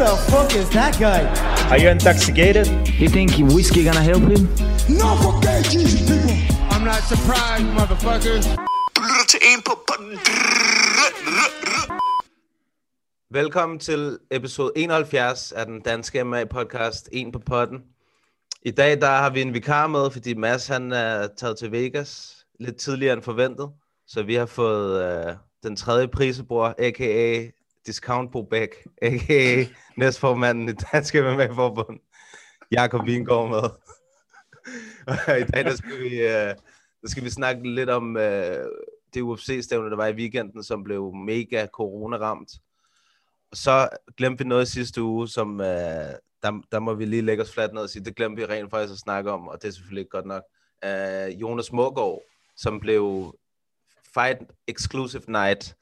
the fuck is that guy? Are you intoxicated? You think whiskey gonna help him? No fucking Jesus, people. I'm not surprised, motherfuckers. Du lytter til en på podden. Velkommen til episode 71 af den danske MMA-podcast En på potten. I dag der har vi en vikar med, fordi Mads han er taget til Vegas lidt tidligere end forventet. Så vi har fået øh, den tredje prisebror, a.k.a. Discount på Bæk, a.k.a. næstformanden i Dansk MMA-forbund, Jakob Vingård med. I dag der skal vi, øh, der skal vi snakke lidt om øh, det UFC-stævne, der var i weekenden, som blev mega corona-ramt. Og så glemte vi noget sidste uge, som øh, der, der må vi lige lægge os fladt ned og sige, det glemte vi rent faktisk at snakke om, og det er selvfølgelig ikke godt nok. Øh, Jonas Mågaard, som blev Fight Exclusive Night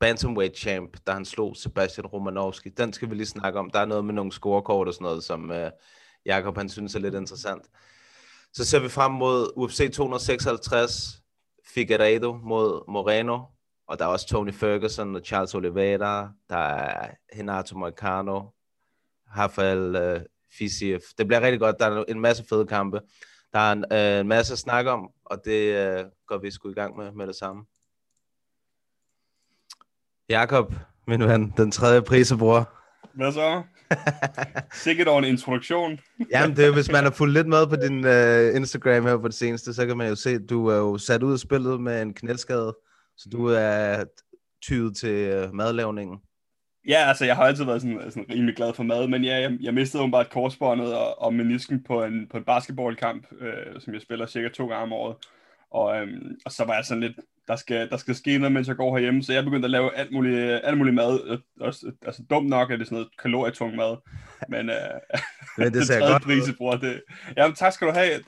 Bantamweight Champ, da han slog Sebastian Romanovski. Den skal vi lige snakke om. Der er noget med nogle scorekort og sådan noget, som øh, Jakob han synes er lidt interessant. Så ser vi frem mod UFC 256, Figueiredo mod Moreno, og der er også Tony Ferguson og Charles Oliveira, der er Renato Moicano, Rafael øh, Fisiev. Det bliver rigtig godt. Der er en masse fede kampe. Der er en, øh, en masse at snakke om, og det øh, går vi sgu i gang med med det samme. Jakob, min ven, den tredje prisebror. Hvad så? Sikkert over en introduktion. Jamen, det er, hvis man har fulgt lidt med på din uh, Instagram her på det seneste, så kan man jo se, at du er jo sat ud af spillet med en knæskade, så du er tydet til uh, madlavningen. Ja, altså jeg har altid været sådan, sådan rimelig glad for mad, men ja, jeg, jeg mistede jo bare et korsbåndet og, og menisken på en, på en basketballkamp, øh, som jeg spiller cirka to gange om året. Og, øhm, og så var jeg sådan lidt, der skal, der skal ske noget, mens jeg går herhjemme, så jeg begyndte at lave alt muligt, alt muligt mad. Også, altså dumt nok er det sådan noget kalorietung mad, men, øh, Men det ser godt pris, ud. jeg bruger det. Jamen tak skal du have. Det,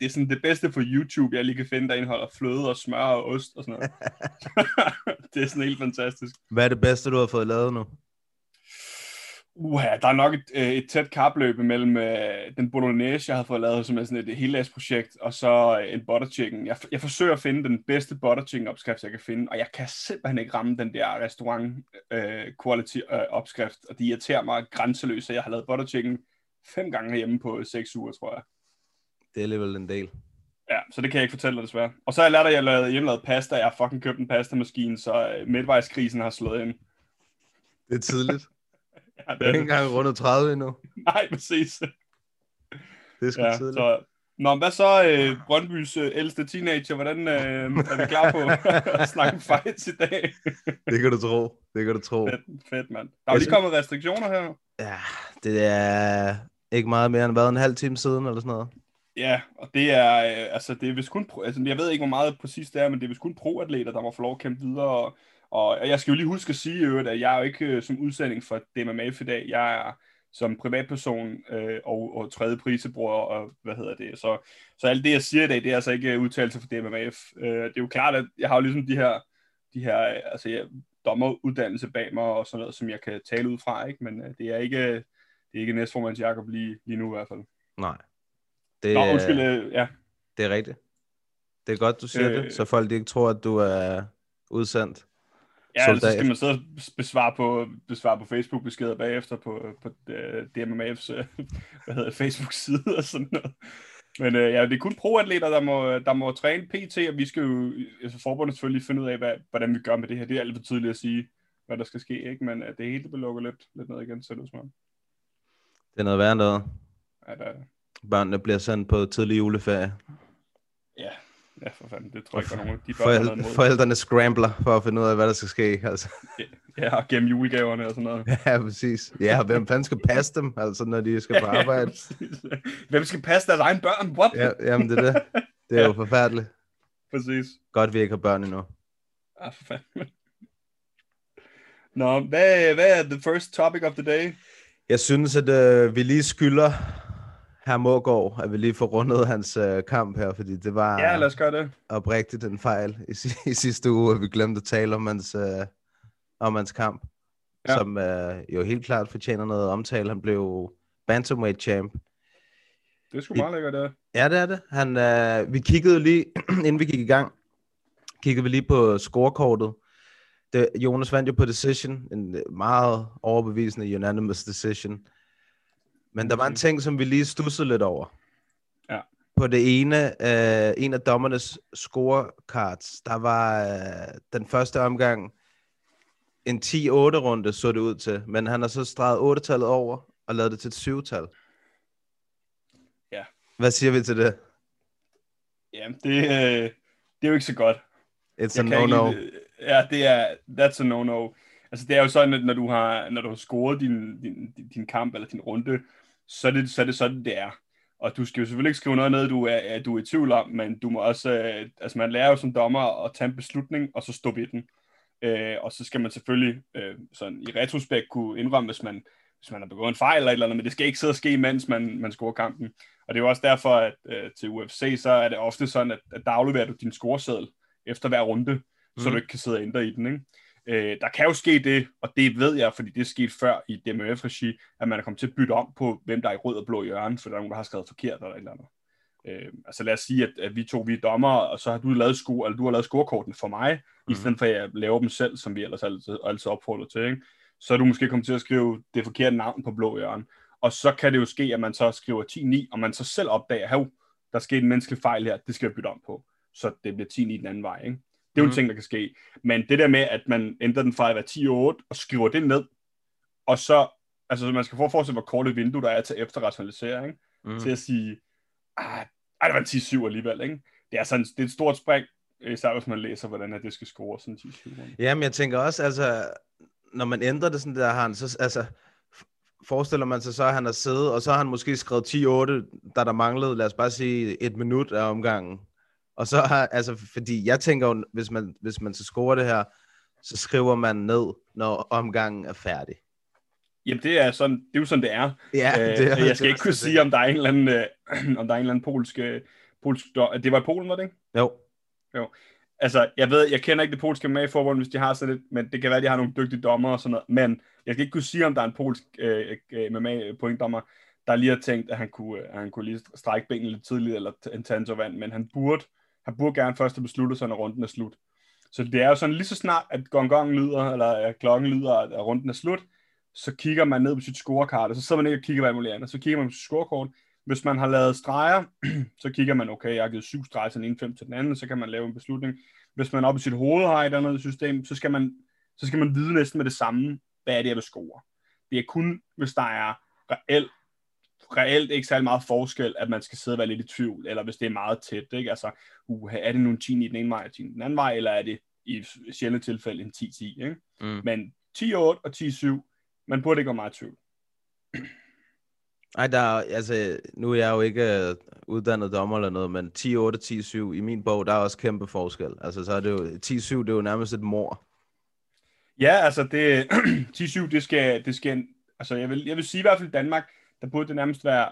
det er sådan det bedste på YouTube, jeg lige kan finde, der indeholder fløde og smør og ost og sådan noget. det er sådan helt fantastisk. Hvad er det bedste, du har fået lavet nu? Uha, der er nok et, øh, et tæt kapløb mellem øh, den bolognese, jeg havde fået lavet, som er sådan et heldagsprojekt, og så øh, en butter chicken. Jeg, jeg forsøger at finde den bedste butter chicken opskrift, jeg kan finde, og jeg kan simpelthen ikke ramme den der restaurant øh, quality øh, opskrift, og det irriterer mig grænseløst, så jeg har lavet butter chicken fem gange hjemme på seks uger, tror jeg. Det er alligevel en del. Ja, så det kan jeg ikke fortælle dig desværre. Og så har jeg lært, at jeg lavede hjemmelavet pasta. Jeg har fucking købt en pastamaskine, så øh, midtvejskrisen har slået ind. Det er tidligt. Ja, Det er ikke engang rundet 30 endnu. Nej, præcis. Det er sgu Ja, tidligt. så, Nå, men hvad så, øh, Brøndbys øh, ældste teenager? Hvordan øh, er vi klar på at snakke fights i dag? Det kan du tro. Det kan du tro. fedt, fedt, mand. Der er lige kommet restriktioner her. Ja, det er ikke meget mere end hvad, en halv time siden eller sådan noget. Ja, og det er, øh, altså, det er vist kun, pro- altså, jeg ved ikke, hvor meget præcis det er, men det er vist kun pro-atleter, der må få lov at kæmpe videre, og, og jeg skal jo lige huske at sige, øvrigt, at jeg er jo ikke øh, som udsending for DMMF i dag, jeg er som privatperson øh, og, og tredje prisebror, og hvad hedder det, så, så alt det, jeg siger i dag, det er altså ikke udtalelse for DMMF. Øh, det er jo klart, at jeg har jo ligesom de her, de her øh, altså, ja, dommeruddannelse bag mig, og sådan noget, som jeg kan tale ud fra, ikke? men øh, det er ikke, det er ikke næstformands Jacob lige, lige nu i hvert fald. Nej. Det, Nå, er- undskyld, øh, ja. Det er rigtigt. Det er godt, du siger øh, Øh. det, så folk ikke tror, at du er udsendt. Ja, eller så soldat. skal man sidde og besvare på, besvare på Facebook-beskeder bagefter på, på uh, DMMA's uh, hvad hedder Facebook-side og sådan noget. Men uh, ja, det er kun pro-atleter, der må, der må træne PT, og vi skal jo, altså forbundet selvfølgelig finde ud af, hvad, hvordan vi gør med det her. Det er alt for tidligt at sige, hvad der skal ske, ikke? Men uh, det hele bliver lukket lidt, lidt ned igen, så det som om. Det er noget værre noget. Ja, der, Børnene bliver sendt på tidlig juleferie. ja, ja, for fanden, det tror jeg ikke, der er nogen, de Forældre, forældrene scrambler for at finde ud af, hvad der skal ske. Altså. Ja, og gemme julegaverne og sådan noget. Ja, præcis. Ja, hvem fanden skal passe dem, altså, når de skal på arbejde? præcis. Hvem skal passe deres egen børn? What? Ja, jamen, det er det. Det er jo forfærdeligt. Præcis. Godt, vi ikke har børn endnu. Ah, for fanden. Nå, hvad, hvad er the first topic of the day? Jeg synes, at øh, vi lige skylder her Mågaard, at vi lige får rundet hans øh, kamp her, fordi det var Ja, lad os gøre det. oprigtigt en fejl i, i sidste uge, at vi glemte at tale om hans, øh, om hans kamp, ja. som øh, jo helt klart fortjener noget omtale. Han blev bantamweight champ. Det er sgu meget lækkert, det. Ja, det er det. Han, øh, vi kiggede lige, inden vi gik i gang, kiggede vi lige på scorekortet. det, Jonas vandt jo på decision, en meget overbevisende unanimous decision. Men der var en ting, som vi lige stussede lidt over. Ja. På det ene, øh, en af dommernes scorecards, der var øh, den første omgang en 10-8 runde, så det ud til. Men han har så streget 8-tallet over og lavet det til et 7-tal. Ja. Hvad siger vi til det? Ja, det, øh, det er jo ikke så godt. It's a Jeg ikke no-no. det. Ja, det er, that's a no-no. Altså, det er jo sådan, at når du har, når du har scoret din, din, din kamp eller din runde, så er, det, så er det sådan, det er. Og du skal jo selvfølgelig ikke skrive noget ned, du er, at du er i tvivl om, men du må også, øh, altså man lærer jo som dommer at tage en beslutning, og så stå ved den. Øh, og så skal man selvfølgelig øh, sådan i retrospekt kunne indrømme, hvis man, hvis man har begået en fejl eller et eller andet, men det skal ikke sidde og ske, mens man, man scorer kampen. Og det er jo også derfor, at øh, til UFC, så er det ofte sådan, at, at der afleverer du din scoreseddel efter hver runde, mm. så du ikke kan sidde og ændre i den. Ikke? Øh, der kan jo ske det, og det ved jeg, fordi det er sket før i DMF-regi, at man er kommet til at bytte om på, hvem der er i rød og blå hjørne, for der er nogen, der har skrevet forkert eller et eller andet. Øh, altså lad os sige, at, at vi to vi er dommer, og så har du lavet score, eller du har lavet scorekorten for mig, mm. i stedet for at jeg laver dem selv, som vi ellers altid, altid opfordrer til. Ikke? Så er du måske kommet til at skrive det forkerte navn på blå hjørne. Og så kan det jo ske, at man så skriver 10-9, og man så selv opdager, at der skete en menneskelig fejl her, det skal jeg bytte om på. Så det bliver 10-9 den anden vej. Ikke? Det er jo en Mhm. ting, der kan ske. Men det der med, at man ændrer den fra at være 10-8 og skriver det ned, og så, altså man skal få forestille, hvor kort et vindue der er til efterrationalisering, Mm. mm. til at sige, ah, ej, det var en 10-7 alligevel, ikke? Det er, sådan, det er et stort spring, især hvis man læser, hvordan det skal score sådan en 10-7. runde. Jamen, jeg tænker også, altså, når man ændrer det sådan der, han så, altså, forestiller man sig så, at han har siddet, og så har han måske skrevet 10-8, da der manglede, lad os bare sige, et minut af omgangen. Og så har, altså, fordi jeg tænker jo, hvis man, hvis man så scorer det her, så skriver man ned, når omgangen er færdig. Jamen, det er, sådan, det er jo sådan, det er. Ja, øh, det er- jeg skal det ikke kunne sige, om der er en eller anden, øh, om der er en eller anden polsk, øh, polsk det var i Polen, var det ikke? Jo, Altså, jeg ved, jeg kender ikke det polske med i forbund, hvis de har sådan lidt, men det kan være, at de har nogle dygtige dommer og sådan noget, men jeg skal ikke kunne sige, om der er en polsk øh, øh, MMA pointdommer, der lige har tænkt, at han kunne, øh, at han kunne lige strække benene lidt tidligt, eller t- en tantovand, men han burde, han burde gerne først have besluttet sig, når runden er slut. Så det er jo sådan, lige så snart, at gong gong lyder, eller at klokken lyder, at runden er slut, så kigger man ned på sit scorekart, og så sidder man ikke og kigger på alt muligt andet, så kigger man på sit scorekort. Hvis man har lavet streger, så kigger man, okay, jeg har givet syv streger til den ene, fem til den anden, så kan man lave en beslutning. Hvis man op i sit hoved har et eller andet system, så skal man, så skal man vide næsten med det samme, hvad er det, jeg vil score. Det er kun, hvis der er reelt, reelt ikke særlig meget forskel, at man skal sidde og være lidt i tvivl, eller hvis det er meget tæt, ikke? Altså, uh, er det nu en 10 i den ene vej og 10 i den anden vej, eller er det i sjældne tilfælde en 10-10, ikke? Mm. Men 10-8 og 10-7, man burde ikke være meget i tvivl. Ej, der er, altså, nu er jeg jo ikke uh, uddannet dommer eller noget, men 10-8, 10-7, i min bog, der er også kæmpe forskel. Altså, så er det jo, 10-7, det er jo nærmest et mor. Ja, altså det 10-7, det skal, det skal, altså jeg vil, jeg vil sige i hvert fald Danmark, der burde det nærmest være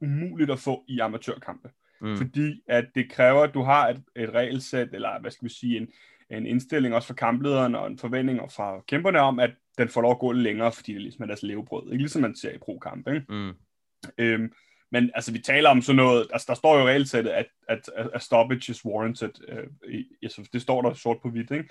uh, umuligt at få i amatørkampe. Mm. Fordi at det kræver, at du har et, et regelsæt, eller hvad skal vi sige, en, en indstilling også fra kamplederen og en forventning fra kæmperne om, at den får lov at gå lidt længere, fordi det ligesom er deres levebrød. Ikke ligesom man ser i pro-kamp, ikke? Mm. Øhm, men altså, vi taler om sådan noget, altså der står jo regelsættet, at, at, at stoppage is warranted. Øh, i, altså, det står der sort på hvidt, ikke?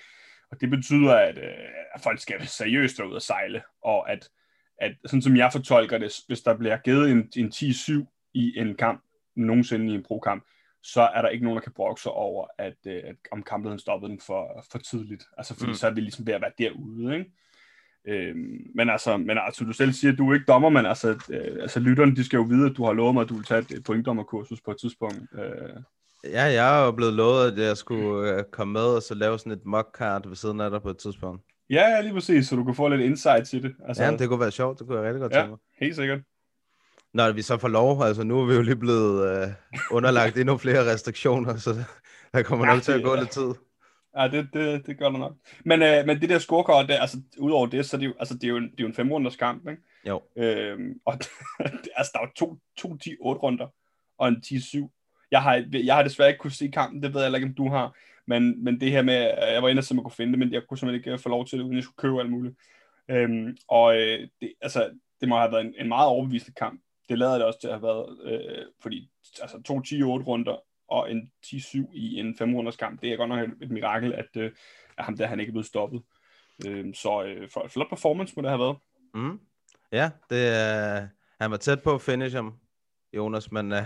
Og det betyder, at, øh, at folk skal seriøst ud og sejle, og at, at sådan som jeg fortolker det, hvis der bliver givet en, en 10-7 i en kamp, nogensinde i en pro-kamp, så er der ikke nogen, der kan brokke sig over, at, øh, at om kamplederen stoppede den for, for tidligt. Altså, fordi mm. så er vi ligesom ved at være derude, ikke? Øhm, men altså, men altså, du selv siger, at du er ikke dommer, men altså, øh, altså lytterne, de skal jo vide, at du har lovet mig, at du vil tage et pointdommerkursus på et tidspunkt. Øh, Ja, jeg er jo blevet lovet, at jeg skulle øh, komme med og så lave sådan et mock-card ved siden af dig på et tidspunkt. Ja, ja, lige præcis, så du kan få lidt insight til det. Altså, Ja, det kunne være sjovt, det kunne jeg rigtig godt Ja. tænke mig. helt sikkert. Når vi så får lov, altså nu er vi jo lige blevet øh, underlagt endnu flere restriktioner, så der kommer Ja, nok til at gå lidt tid. Ja, det, det, det gør der nok. Men, øh, men det der scorekort, der, altså, udover det, så er det jo, altså, det er jo en, det er jo en femrunders kamp, ikke? Jo. Øhm, og altså, der er jo to, to 10-8 runder, og en 10-7. Jeg har, jeg har desværre ikke kunne se kampen, det ved jeg ikke, om du har. Men, men det her med, øh, jeg var inde og se, kunne finde det, men jeg kunne simpelthen ikke øh, få lov til det, uden jeg skulle købe alt muligt. Øhm, og øh, det, altså, det må have været en, en meget overbevisende kamp. Det lader det også til at have været, øh, fordi altså, to 10-8 runder og en 10-7 i en 5 runders kamp, det er godt nok et, et mirakel, at, øh, at ham der han ikke er blevet stoppet. Øh, så øh, for, flot performance må det have været. Mm. Ja, det, øh, han var tæt på at finish ham, Jonas, men uh,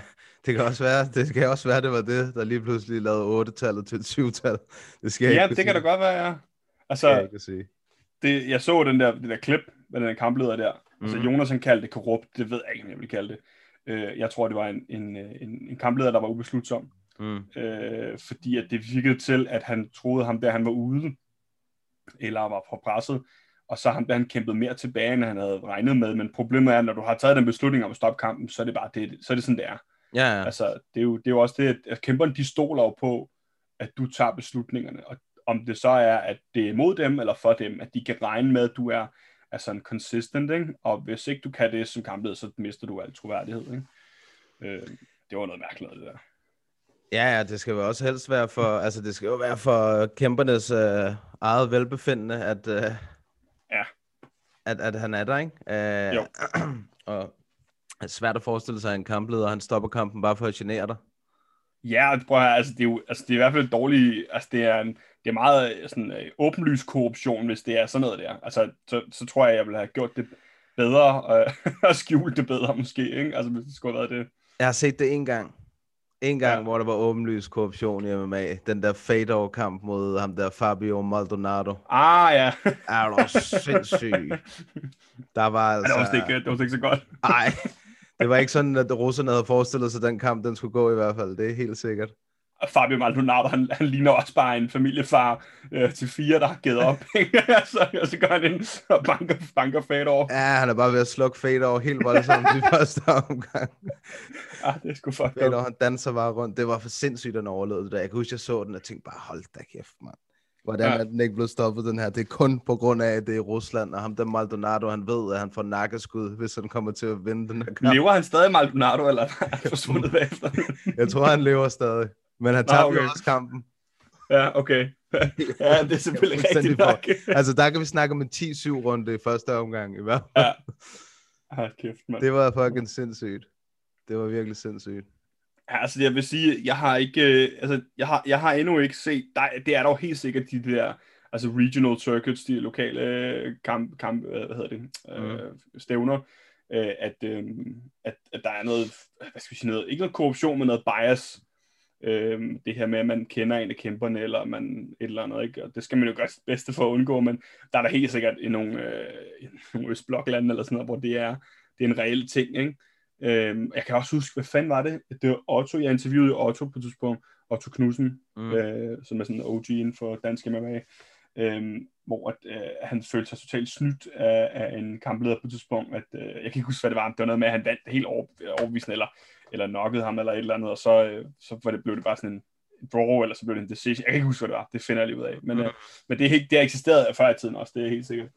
det kan også være, det kan også være, det var det, der lige pludselig lavede 8-tallet til et 7-tal. Det skal jeg Ja, ikke det kan da godt være, ja. Altså, Det kan jeg ikke sige. det, jeg så den der, det der klip med den der kampleder der. Mm. Altså, Mhm. Jonas han kaldte det korrupt. Det ved jeg ikke, om jeg vil kalde det. Øh, jeg tror, det var en, en, øh, en, en kampleder, der var ubeslutsom. Mm. Øh, fordi at det virkede til, at han troede ham der, han var ude. Eller var for presset. Og så ham der, han kæmpede mere tilbage, end han havde regnet med. Men problemet er, at når du har taget den beslutning om at stoppe kampen, så er det bare det, så er det sådan, det er. Ja, ja. Altså, det er jo, det er jo også det, at kæmperne, de stoler jo på, at du tager beslutningerne, og om det så er, at det er mod dem eller for dem, at de kan regne med, at du er altså en consistent, ikke? og hvis ikke du kan det som kampleder, så mister du al troværdighed. Ikke? Øh, det var noget mærkeligt, det der. Ja, ja, det skal jo også helst være for, altså det skal jo være for kæmpernes øh, eget velbefindende, at, øh. At, at han er der, ikke? Øh, Jo. og det er svært at forestille sig en kampleder, han stopper kampen bare for at genere dig. Ja, prøv at altså, det er jo, altså, det er i hvert fald dårligt, altså, det er, en, det er meget øh, sådan, øh, åbenlys korruption, hvis det er sådan noget der. Altså, så, så tror jeg, jeg ville have gjort det bedre, øh, og skjult det bedre måske, ikke? Altså, hvis det skulle have været det. Jeg har set det en gang. En gang, Ja. ja. hvor der var åbenlys korruption i MMA. Den der Fedor-kamp mod ham der Fabio Maldonado. Ah, ja. Er du sindssyg? Der var Ja, altså... det var ikke, det var ikke så godt. Nej, det var ikke sådan, at russerne havde forestillet sig, at den kamp den skulle gå i hvert fald. Det er helt sikkert. Fabio Maldonado, han, han ligner også bare en familiefar øh, til fire, der har givet op. så, og så går han ind og banker, banker fat over. Ja, han er bare ved at slukke Fedor helt voldsomt i første omgang. Ah, det er sgu fucked Fedor, up. han danser bare rundt. Det var for sindssygt, den overlevede det der. Jeg kan huske, jeg så den og tænkte bare, hold da kæft, mand. Hvordan Ja. er den ikke blevet stoppet, den her? Det er kun på grund af, at det er i Rusland, og ham der Maldonado, han ved, at han får nakkeskud, hvis han kommer til at vinde den her kamp. Lever han stadig Maldonado, eller er han forsvundet bagefter? Jeg tror, han lever stadig. Men han tabte okay. okay. også kampen. ja, okay. ja, det er selvfølgelig rigtigt nok. Altså, der kan vi snakke om en 10-7 runde i første omgang. I hvert fald. ja. Ah, kæft, mand. Det var fucking sindssygt. Det var virkelig sindssygt. Ja, altså jeg vil sige, jeg har ikke, øh, altså jeg har, jeg har endnu ikke set, der, det er dog helt sikkert de der, altså regional circuits, de lokale øh, kamp, kamp øh, hvad hedder det, øh, stævner, øh, at, øh, at, at der er noget, hvad skal vi sige, noget, ikke noget korruption, men noget bias, øh, det her med, at man kender en af kæmperne, eller man et eller andet, ikke? og det skal man jo gøre sit bedste for at undgå, men der er der helt sikkert i nogle, øh, i nogle Østbloklande, eller sådan noget, hvor det er, det er en reel ting, ikke? Øhm, jeg kan også huske, hvad fanden var det? Det var Otto, jeg interviewede Otto på et tidspunkt, Otto Knudsen, Mm. mm. øh, som er sådan en OG inden for dansk MMA, øhm, hvor at, øh, han følte sig totalt snydt af, af en kampleder på et tidspunkt, at, øh, jeg kan ikke huske, hvad det var, det var noget med, at han vandt helt over, overbevisende, eller, eller knockede ham, eller et eller andet, og så, øh, så var det, blev det bare sådan en draw, eller så blev det en decision. Jeg kan ikke huske, hvad det var, det finder jeg lige ud af, men, Mm. øh, men det, er det har eksisteret før i tiden også, det er helt sikkert.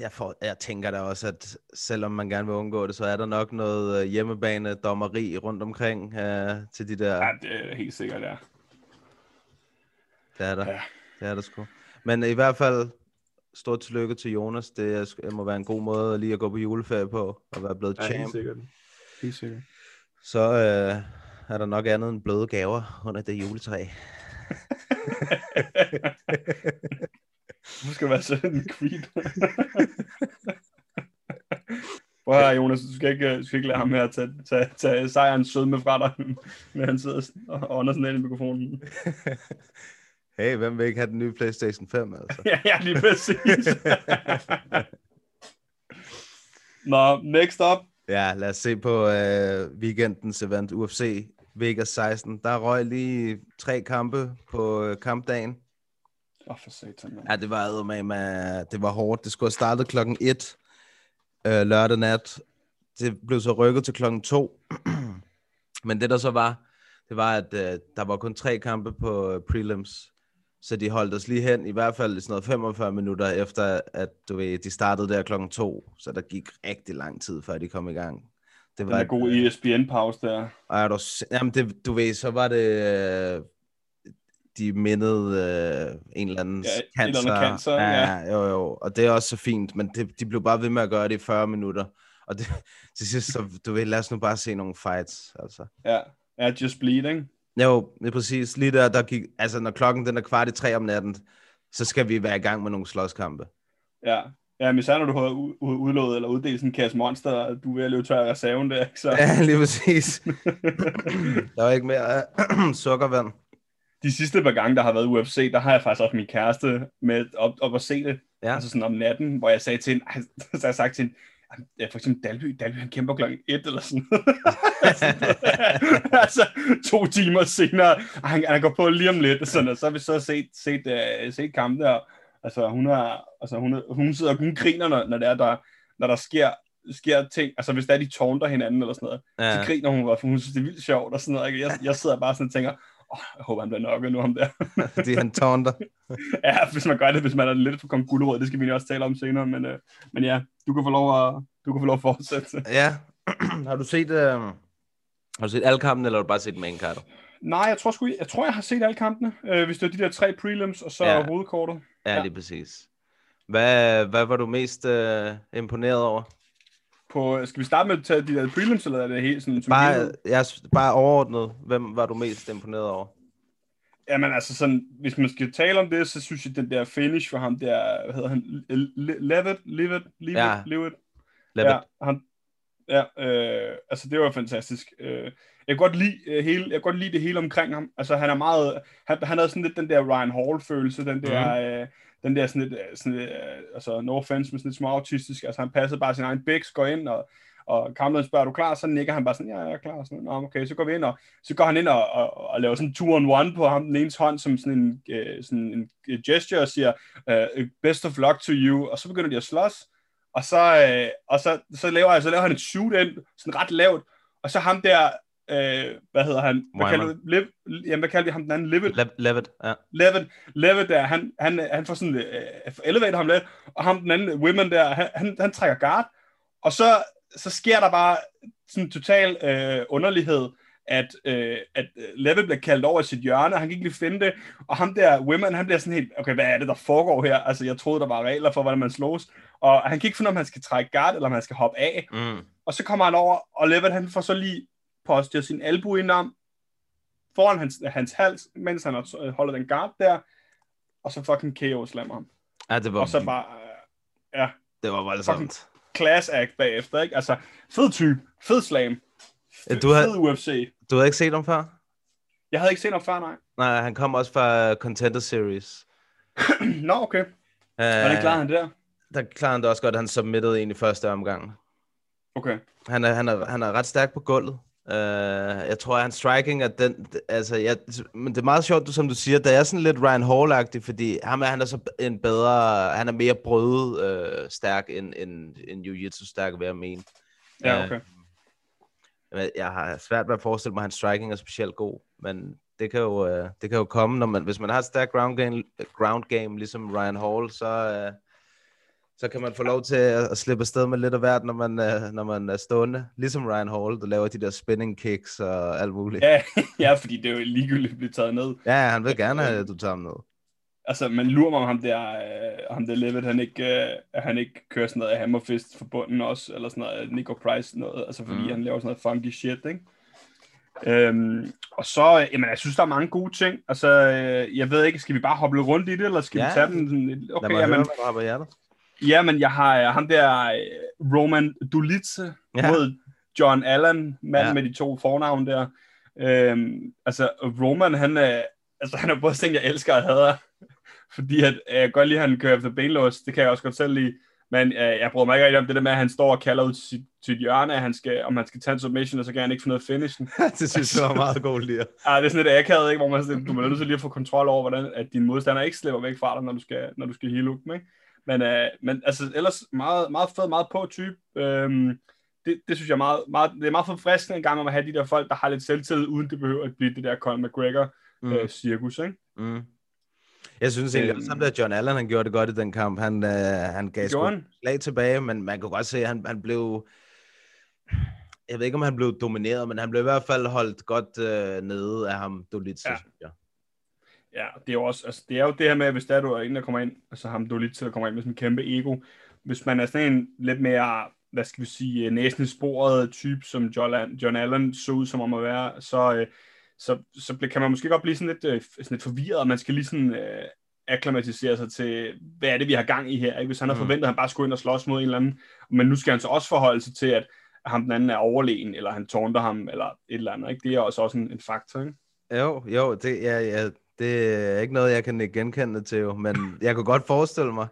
Jeg, får, jeg tænker da også, at selvom man gerne vil undgå det, så er der nok noget øh, hjemmebane dommeri rundt omkring øh, til de der... Ja, det er helt sikkert, ja. Det er der. Ja. Det er der sgu. Men i hvert fald, stort tillykke til Jonas. Det, er, må være en god måde lige at gå på juleferie på, og være blevet Ja, helt champ. sikkert. Helt sikkert. Så øh, er der nok andet end bløde gaver under det juletræ. Hvorfor skal du være sådan en creep? Prøv her, Jonas, du skal ikke, du skal ikke lade ham her tage, tage, tage sejrens sød med fra dig, når han sidder og ånder sådan ind i mikrofonen. hey, hvem vil ikke have den nye PlayStation 5, altså? ja, ja, lige præcis. Nå, next up. Ja, lad os se på øh, weekendens event, UFC Vegas 16. Der røg lige tre kampe på øh, kampdagen. Åh, oh, for satan, mand. Ja, det var med, med, det var hårdt. Det skulle have startet klokken 1 øh, lørdag nat. Det blev så rykket til klokken 2. Men det der så var, det var, at øh, der var kun tre kampe på øh, prelims. Så de holdt os lige hen, i hvert fald sådan noget 45 minutter efter, at du ved, de startede der klokken 2. Så der gik rigtig lang tid, før de kom i gang. Det er et, god E ESPN-pause der. og er du, jamen det, du ved, så var det, øh, de mindede øh, en eller anden Ja, et eller cancer. andet cancer, ja. Jo, jo, og det er også så fint, men det, de blev bare ved med at gøre det i 40 minutter. Og det, til sidst, så, du ved, lad os nu bare se nogle fights, altså. Ja, ja just bleeding. Jo, det er præcis. Lige der, der gik, altså når klokken den er kvart i tre om natten, så skal vi være i gang med nogle slåskampe. Ja. Ja, men så når du har udlået eller uddelt sådan en kasse monster, og du er ved at løbe tør af reserven der, ikke? Så Ja, lige præcis. Der var ikke mere øh, sukkervand. de sidste par gange, der har været UFC, der har jeg faktisk også min kæreste med op, op at se det. Ja. Altså sådan om natten, hvor jeg sagde til hende, så har jeg sagt til hende, ja, for eksempel Dalby, Dalby han kæmper klokken et eller sådan altså to timer senere, og han, han går på lige om lidt, og, sådan, og så har vi så set, set, uh, set kampen der, altså hun, er, altså hun, hun sidder og hun griner, når, når, det er, der, når der sker, sker ting, altså hvis der er de tårnter hinanden eller sådan noget, ja. så griner hun, for hun synes, det er vildt sjovt og sådan noget, ikke? jeg, jeg sidder bare sådan og tænker, åh, jeg håber, han bliver nokket nu, ham der. Fordi han tårnter. ja, hvis man gør det, hvis man er lidt for kong gulerod, det skal vi også tale om senere, men, øh, men ja, du kan få lov at, du kan få lov at fortsætte. Ja. har du set... Øh, har du set alle kampen, eller har du bare set main card? Nej, jeg tror, sgu, jeg tror, jeg har set alle kampene, øh, hvis det er de der tre prelims, og så ja. hovedkortet. Ja, Ja. lige præcis. Hvad, hvad var du mest øh, imponeret over? På, skal vi starte med at tage de der prelims, eller er det helt sådan... Bare, jeg, bare overordnet, hvem var du mest imponeret over? Jamen altså sådan, hvis man skal tale om det, så synes jeg, den der finish for ham der, hvad hedder han, Le- Levitt, Levitt, Levitt, Ja. Levitt. Ja, han, ja øh, altså det var fantastisk. Øh, jeg kan godt lide øh, hele, jeg kan godt lide det hele omkring ham. Altså han er meget, han, han havde sådan lidt den der Ryan Hall følelse, den der, øh, den der sådan lidt, øh, sådan lidt øh, altså no offense, men sådan lidt små autistisk. Altså han passede bare sin egen bæks, går ind og og Kamlen spørger, er du klar? Så nikker han bare sådan, ja, jeg er klar. Sådan, Nå, okay, så går vi ind, og så går han ind og, og, og laver sådan en two-on-one på ham, den ene hånd, som sådan en, øh, sådan en gesture, og siger, øh, best of luck to you, og så begynder de at slås, og så, øh, og så, så, laver, så laver han et shoot ind, sådan ret lavt, og så ham der, øh, hvad hedder han? Hvad kalder, vi- Liv, jamen, hvad kalder vi ham den anden? Livet? Le- Levitt, ja. Levitt, Levitt der, han, han, han får sådan, øh, elevator ham lidt, og ham den anden, Women der, han, han, han trækker guard, og så, så sker der bare sådan en total øh, underlighed, at, øh, at øh, Levitt bliver kaldt over i sit hjørne, og han kan ikke lige finde det, og ham der, Women, han bliver sådan helt, okay, hvad er det, der foregår her? Altså, jeg troede, der var regler for, hvordan man slås, og han kan ikke finde, om han skal trække guard, eller om han skal hoppe af, Mm. og så kommer han over, og Levitt, han får så lige postet sin albu ind om, foran hans, hans hals, mens han øh, holder den guard der, og så fucking KO slammer ham. Ja, det var, Og så bare, øh, ja, det var voldsomt. class act bagefter, ikke? Altså, fed type, fed slam, Ja, du havde- fed UFC. Du havde ikke set ham før? Jeg havde ikke set ham før, nej. Nej, han kom også fra Contender Series. Nå, okay. Hvordan Øh, klarede han det der? Der klarede han det også godt, han submittede en i første omgang. Okay. Han er, han er, han er ret stærk på gulvet. Uh, jeg tror, at hans striking er den... Altså, jeg, men det er meget sjovt, som du siger. Det er sådan lidt Ryan Hall-agtig, fordi ham er, han er så en bedre... Han er mere brødet uh, stærk end, end, end jiu-jitsu stærk, vil jeg mene. Ja, Øh, okay. Jeg- Jeg har svært ved at forestille mig, at hans striking er specielt god, men det kan jo, øh, det kan jo komme, når man, hvis man har et stærkt ground game, ground game ligesom Ryan Hall, så, øh, så kan man få lov til at, slippe afsted med lidt af hvert, når man, øh, når man er stående. Ligesom Ryan Hall, der laver de der spinning kicks og alt muligt. Ja, ja, fordi det er jo ligegyldigt at blive taget ned. Ja, han vil gerne have, at du tager ham ned. Altså, man lurer mig om ham der, øh, ham der Levitt, han ikke, øh, han ikke kører sådan noget hammerfist for bunden også, eller sådan noget Nico Price noget, altså fordi Mm. han laver sådan noget funky shit, ikke? Øhm, og så, øh, jamen, jeg synes, der er mange gode ting. Altså, øh, jeg ved ikke, skal vi bare hoppe lidt rundt i det, eller skal Ja. vi tage den sådan lidt? Lad Okay, mig jamen, høre, hvad på hjertet. jamen, jeg har øh, ham der øh, Roman Dulitze Ja. ja. mod John Allen, mand Ja. ja. med de to fornavn der. Øhm, altså, Roman, han er, altså, han er både ting, jeg elsker og hader. Fordi at, øh, jeg godt lide, at han kører efter benlås. Det kan jeg også godt selv lide. Men øh, jeg bryder mig ikke rigtig om det der med, at han står og kalder ud til sit, sit hjørne, at han skal, om han skal tage en submission, og så kan han ikke finde noget finishen. det synes jeg var meget god lige. Ah, det er sådan lidt akavet, ikke? hvor man sådan, du er nødt til lige at få kontrol over, hvordan at din modstander ikke slipper væk fra dig, når du skal, når du skal heal dem, ikke? Men, øh, men altså, ellers meget, meget fed, meget på type. Øhm, det, det, synes jeg er meget, meget, det er meget forfriskende en gang om at have de der folk, der har lidt selvtillid, uden det behøver at blive det der Conor McGregor Mm. øh, ikke? Mm. Jeg synes egentlig Øhm. også, at John Allen han gjorde det godt i den kamp. Han, øh, han gav sgu slag tilbage, men man kunne godt se, at han, han blev... Jeg ved ikke, om han blev domineret, men han blev i hvert fald holdt godt øh, nede af ham, Dolitze, ja. Ja. synes jeg. Ja, det er jo også, altså, det er jo det her med, hvis der er du er en, der kommer ind, altså ham du lidt til at komme ind med sådan en kæmpe ego. Hvis man er sådan en lidt mere, hvad skal vi sige, næsten i sporet type, som John, John Allen så ud som om at være, så, øh, så, så kan man måske godt blive sådan lidt, øh, sådan lidt forvirret, og man skal lige sådan, øh, akklimatisere sig til, hvad er det, vi har gang i her. Ikke? Hvis han har Mm. forventet, at han bare skulle ind og slås mod en eller anden, men nu skal han så også forholde sig til, at ham den anden er overlegen, eller han tårnter ham, eller et eller andet. Ikke? Det er også, også en, en faktor. Ikke? Jo, jo, det, ja, ja, det er ikke noget, jeg kan genkende til, jo, men jeg kunne godt forestille mig,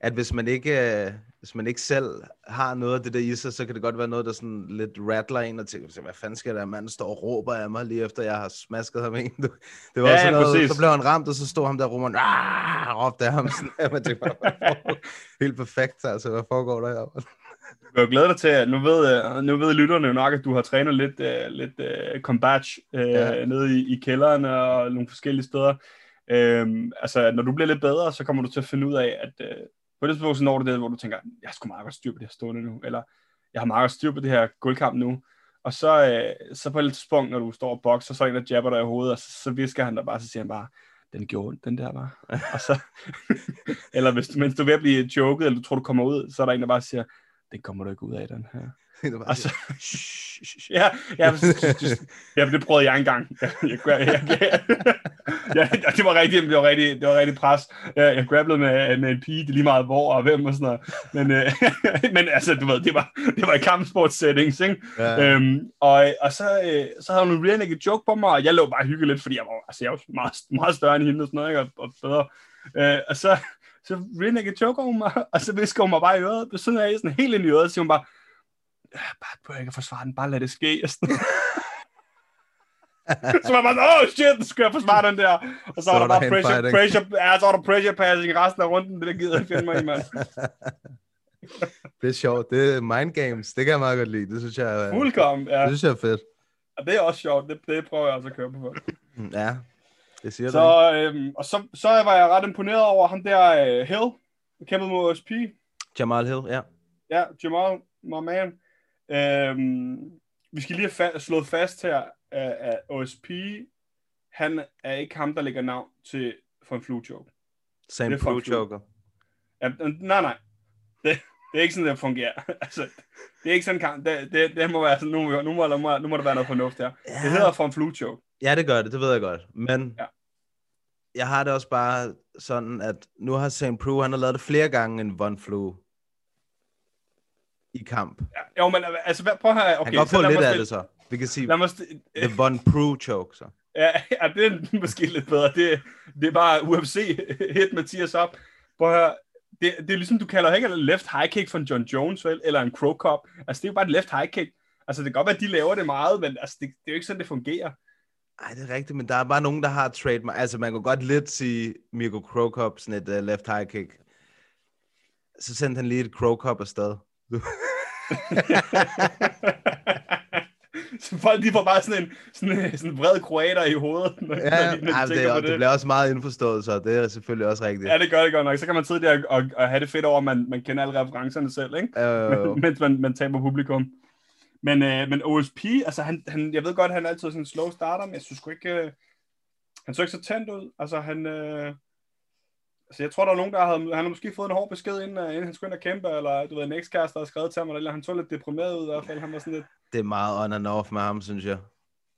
at hvis man ikke, øh, hvis man ikke selv har noget af det der i sig, så kan det godt være noget, der sådan lidt rattler en og tænker, hvad fanden skal der, manden står og råber af mig, lige efter jeg har smasket ham en. Det var Ja, sådan noget, præcis. så blev han ramt, og så stod ham der og råbte, råbte af ham. Sådan, man foregår? helt perfekt, altså, hvad foregår der her? Du kan jo glæde dig til, at nu ved, øh, nu ved lytterne jo nok, at du har trænet lidt, uh, lidt uh, combat uh, Ja. nede i, i kælderen og nogle forskellige steder. Um, altså, når du bliver lidt bedre, så kommer du til at finde ud af, at uh, på det tidspunkt, så når du det, hvor du tænker, jeg sgu meget godt styr på det her stående nu, eller jeg har meget godt styr på det her guldkamp nu. Og så, uh, så på et tidspunkt, når du står og bokser, så er en, der jabber dig i hovedet, og så, så visker han dig bare, så siger han bare, den gjorde ondt, den der var. og så, eller hvis, mens du er ved at blive joket, eller du tror, du kommer ud, så er der en, der bare siger, den kommer du ikke ud af, den her. Det Og så, ja, ja, ja, det prøvede jeg engang. Jeg, jeg, jeg, jeg, jeg, det var rigtig, det var rigtig, det var rigtig pres. Jeg, jeg grabblede med, med en pige, det lige meget hvor og hvem og sådan noget. Men, øh, men altså, du ved, det var, det var i kampsport settings, ikke? ja, Øhm, og, og så, øh, så havde hun en rear naked joke på mig, og jeg lå bare og hyggede lidt, fordi jeg var, altså, jeg var meget, meget større end hende og sådan noget, ikke? Og, og bedre. Øh, og så, så rear naked joker hun mig, og så visker hun mig bare i øret, ved siden af, sådan helt ind i øret, så siger hun bare, "Ja, bare prøv ikke at forsvare den, bare lad det ske. Og sådan. så var man bare, oh shit, skal jeg forsvare den der. Og så, Så var der der bare pressure, fighting. pressure, ja, så var der pressure passing resten af runden, det der gider jeg finde mig i, mand. det er sjovt. Det er mind games. Det kan jeg meget godt lide. Det synes jeg, er- Fuldkommen, ja. det synes jeg er fedt. Og det er også sjovt, det, det prøver jeg også at køre på. Ja, det siger. Så, øhm, og så, så var jeg ret imponeret over ham der øh, Hill, der kæmpede mod OSP. Jamal Hill, ja. Ja, Jamal, my man. Øhm, vi skal lige have fa- slået fast her, at, at OSP, han er ikke ham, der lægger navn til for en flu joke. Same Det er Pro fucking Joker. Ja, nej, nej. Det, det er ikke sådan, det fungerer. altså, det er ikke sådan, kan, det, det, det må være sådan, nu, nu, må, nu, må, nu må der være noget fornuft her. Ja. Det hedder for en flu joke. Ja, det gør det. Det ved jeg godt. Men Ja. jeg har det også bare sådan, at nu har St. Prue, han har lavet det flere gange end Von Flu i kamp. Ja, jo, men altså, hvad- prøv at høre. Okay, han kan godt få lidt af det så. Vi kan sige, Lad mig st- the Von Prue choke så. Ja, ja, det er måske lidt bedre. Det, det er bare UFC hit Mathias op. Prøv at høre, det, det er ligesom, du kalder ikke en left high kick fra John Jones, vel? Eller en crow cop. Altså, det er jo bare et left high kick. Altså, det kan godt være, at de laver det meget, men altså, det, det er jo ikke sådan, det fungerer. Ej, det er rigtigt, men der er bare nogen, der har trademark. Altså, man kunne godt lidt sige Mirko Krokop, sådan et uh, left high kick. Så sendte han lige et Krokop afsted. så folk, de får bare sådan en, sådan en, sådan en vred kroater i hovedet, når, Ja, når de, når de ej, det, tænker er- på det bliver også meget indforstået, så det er selvfølgelig også rigtigt. Ja, det gør det godt nok. Så kan man sidde der og, og have det fedt over, at man, man kender alle referencerne selv, ikke? Øh, mens man, man taber publikum. Men, øh, men OSP, altså han, han, jeg ved godt, han er altid sådan en slow starter, men jeg synes sgu ikke, øh, han så ikke så tændt ud. Altså han, øh, altså jeg tror, der er nogen, der havde, han har måske fået en hård besked, inden, øh, inden han skulle ind og kæmpe, eller du ved, en ekskæreste, der har skrevet til ham, eller han så lidt deprimeret ud i hvert fald. Han var sådan lidt, det er meget on and off med ham, synes jeg.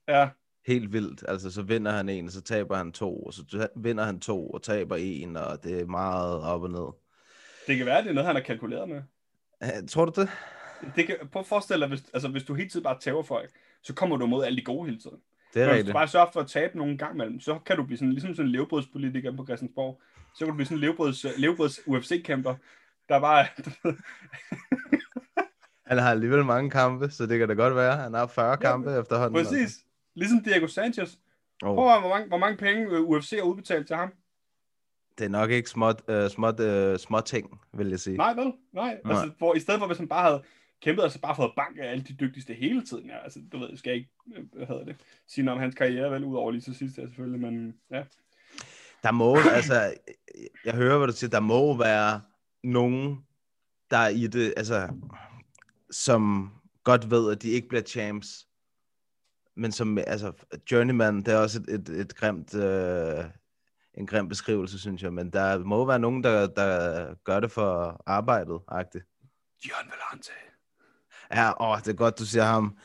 ja, Helt vildt. Altså, så vinder han en, og så taber han to, og så vinder han to, og taber en, og det er meget op og ned. det kan være, det er noget, han har kalkuleret med. Tror du det? Det kan, prøv at forestille dig, hvis, altså, hvis du hele tiden bare tæver folk, så kommer du mod alle de gode hele tiden. Det er hvis du bare sørger for at tabe nogle gang imellem, så kan du blive sådan, ligesom sådan en levebrødspolitiker på Christiansborg. Så kan du blive sådan en levebrøds, levebrøds UFC-kæmper, der bare... Han har alligevel mange kampe, så det kan da godt være. Han har 40 kampe efterhånden. Præcis. Ligesom Diego Sanchez. Oh, Prøv at hvor mange, hvor mange penge øh, UFC har udbetalt til ham. det er nok ikke småt, uh, småt, uh, små ting, vil jeg sige. Nej, vel? Nej. Nej. Altså, hvor, i stedet for, hvis han bare havde kæmpet, altså bare fået bank af alle de dygtigste hele tiden. Ja, altså, du ved, skal jeg ikke, øh, hvad hedder det, sige noget om hans karriere, vel, ud over lige til sidst, ja, selvfølgelig, men ja. Der må, altså, jeg hører, hvad du siger, der må være nogen, der er i det, altså, som godt ved, at de ikke bliver champs, men som, altså, journeyman, det er også et, et, et grimt, øh, en grim beskrivelse, synes jeg, men der må være nogen, der, der gør det for arbejdet, agtigt. John Vellante. Ja, åh, det er godt, du siger ham.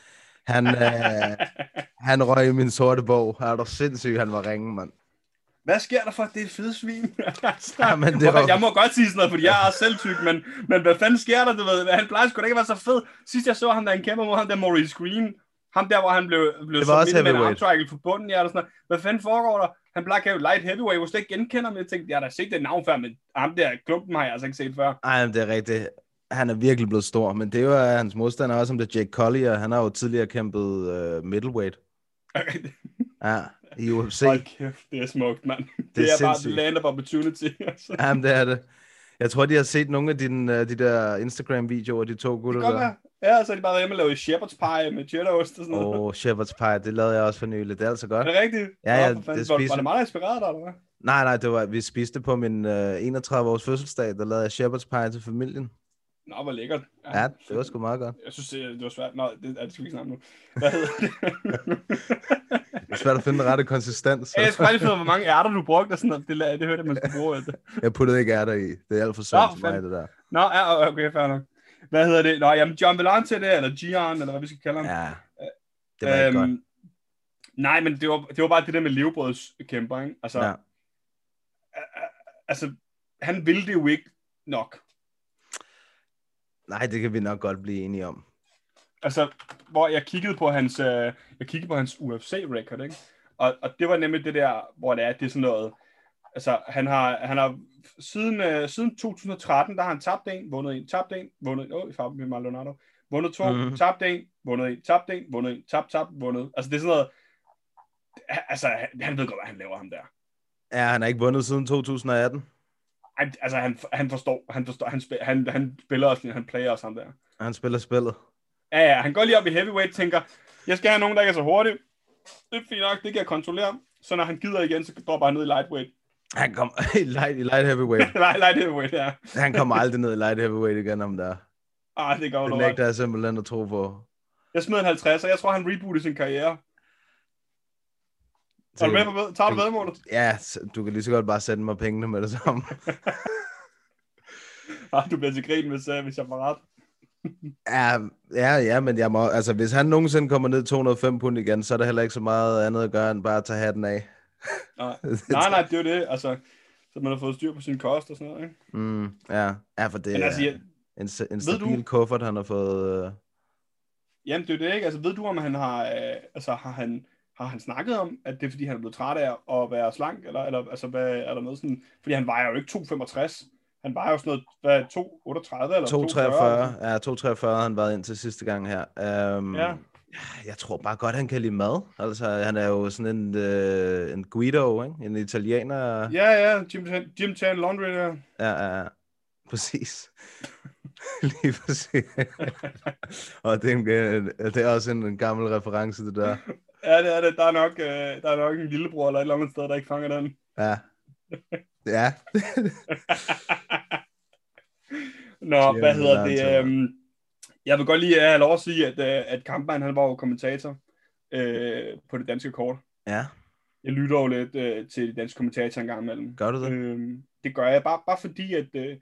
Han, øh, han røg i min sorte bog. Er du sindssyg, han var ringen, mand. hvad sker der for, det er et fedt svin? altså, Ja, men det var- Jeg må godt sige sådan noget, fordi jeg er selv tyk, men, men hvad fanden sker der, du ved? Han plejer sgu da ikke at være så fed. Sidst jeg så ham, da han kæmper mod ham der Maurice Green, ham der, hvor han blev, blev Det var også med en armtriangle for bunden, ja, eller sådan noget. Hvad fanden foregår der? Han plejer at light heavyweight, jeg kunne slet ikke genkende ham. Jeg tænkte, jeg har da set det navn før, men ham der klumpen har jeg altså ikke set før. Ej, men det er rigtigt. Han er virkelig blevet stor, men det jo øh, hans modstander også, som det er Jake Collier. Han har jo tidligere kæmpet uh, middleweight. Ja, i UFC. Hold kæft, det er smukt, mand. Det, det er, er bare land of opportunity. Altså. Jamen, det er det. Jeg tror, de har set nogle af dine, uh, de der Instagram-videoer, de to gutter Det der. Ja, så er de bare hjemme og lave shepherd's pie med cheddarost og sådan noget. Åh, oh, Shepherd's Pie, det lavede jeg også for nylig. Det er altså godt. Er det rigtigt? Ja, ja, Nå, det var, var det meget inspireret dig, eller hvad? Nej, nej, det var, vi spiste på min uh, 31-års fødselsdag, der lavede jeg Shepherd's Pie til familien. Nå, hvor lækkert. Ja, det var sgu meget godt. Jeg synes, det, det var svært. Nå, det, det skal vi ikke snakke nu. Hvad hedder det? Det er svært at finde den rette konsistens. Ja, jeg skal bare lige finde, hvor mange ærter du brugte, og sådan noget. Det, det hørte jeg, man skulle bruge. Altså. Jeg puttede ikke ærter i. Det er alt for sundt for mig, det der. Nå, ja, okay, fair nok. Hvad hedder det? Nå, jamen, John Vellante det, eller Gian, eller hvad vi skal kalde ham. Ja, det var ikke godt. Øhm, Nej, men det var, det var bare det der med levebrødskæmper, ikke? Altså, ja. altså, han ville det jo ikke nok. Nej, det kan vi nok godt blive enige om. Altså, hvor jeg kiggede på hans, øh, jeg kiggede på hans UFC-record, ikke? Og, og det var nemlig det der, hvor det er, det er sådan noget, altså, han har, han har siden, øh, siden 2013, der har han tabt en, vundet en, tabt en, vundet, åh, oh, i farve med Maldonado, vundet to, mm. tabt en, vundet en, tabt en, vundet en, tabt, tabt, vundet. Altså, det er sådan noget, altså, han ved godt, hvad han laver, ham der. Ja, han har ikke vundet siden 2018. Ej, altså, han, han forstår, han forstår, han, spil, han, han spiller også, han player også ham der. Han spiller spillet. Ja, ja, han går lige op i heavyweight, tænker, jeg skal have nogen, der ikke er så hurtig. Det er fint nok, det kan jeg kontrollere. Så når han gider igen, så dropper han ned i lightweight. Han kom i light, i light heavyweight. Nej, light heavyweight, ja. Han kommer aldrig ned i light heavyweight igen, om der. Ah, det går Det nægter jeg simpelthen at tro på. Jeg smed en 50, og jeg tror, han rebooter sin karriere. Er du med på? Tager du vedmålet? Ja, du kan lige så godt bare sende mig pengene med det samme. Ah, du bliver til grin, hvis, uh, hvis jeg får ret. Ja, ja, ja, men jeg må, altså, hvis han nogensinde kommer ned i 205 pund igen, så er der heller ikke så meget andet at gøre, end bare at tage hatten af. Nej, nej, nej, det er jo det. Altså, så man har fået styr på sin kost og sådan noget, ikke? Mm, ja. ja, for det Men altså, er jeg, en, en du- stabil kuffert, han har fået. Øh... Jamen, det er jo det, ikke? Altså, ved du, om han har, øh, altså, har han, har han snakket om, at det er, fordi han er blevet træt af at være slank, eller, eller altså, hvad, er der noget sådan, fordi han vejer jo ikke 2,65. Han vejer jo sådan noget, hvad, 2,38 eller 243, ja, 243 har han været ind til sidste gang her. Um, Ja. Jeg tror bare godt, han kan lide mad. Altså, han er jo sådan en, uh, en Guido, ikke? En italiener. Ja, ja, Jim, Jim Tan Laundry der. Ja, ja, ja. Præcis. Lige præcis. Og det er, en, det er også en, en gammel reference, det der. Ja, det er det. Der er nok, øh, der er nok en lillebror eller et eller andet sted, der ikke fanger den. Ja. Ja. Nå, hvad hedder det? Øhm, jeg vil godt lige have lov at sige, at, øh, at Kampmann, han var jo kommentator øh, på det danske kort. ja, Jeg lytter jo lidt øh, til de danske kommentatorer en gang imellem. gør du det? Øhm, det gør jeg bare, bare fordi, at, øh,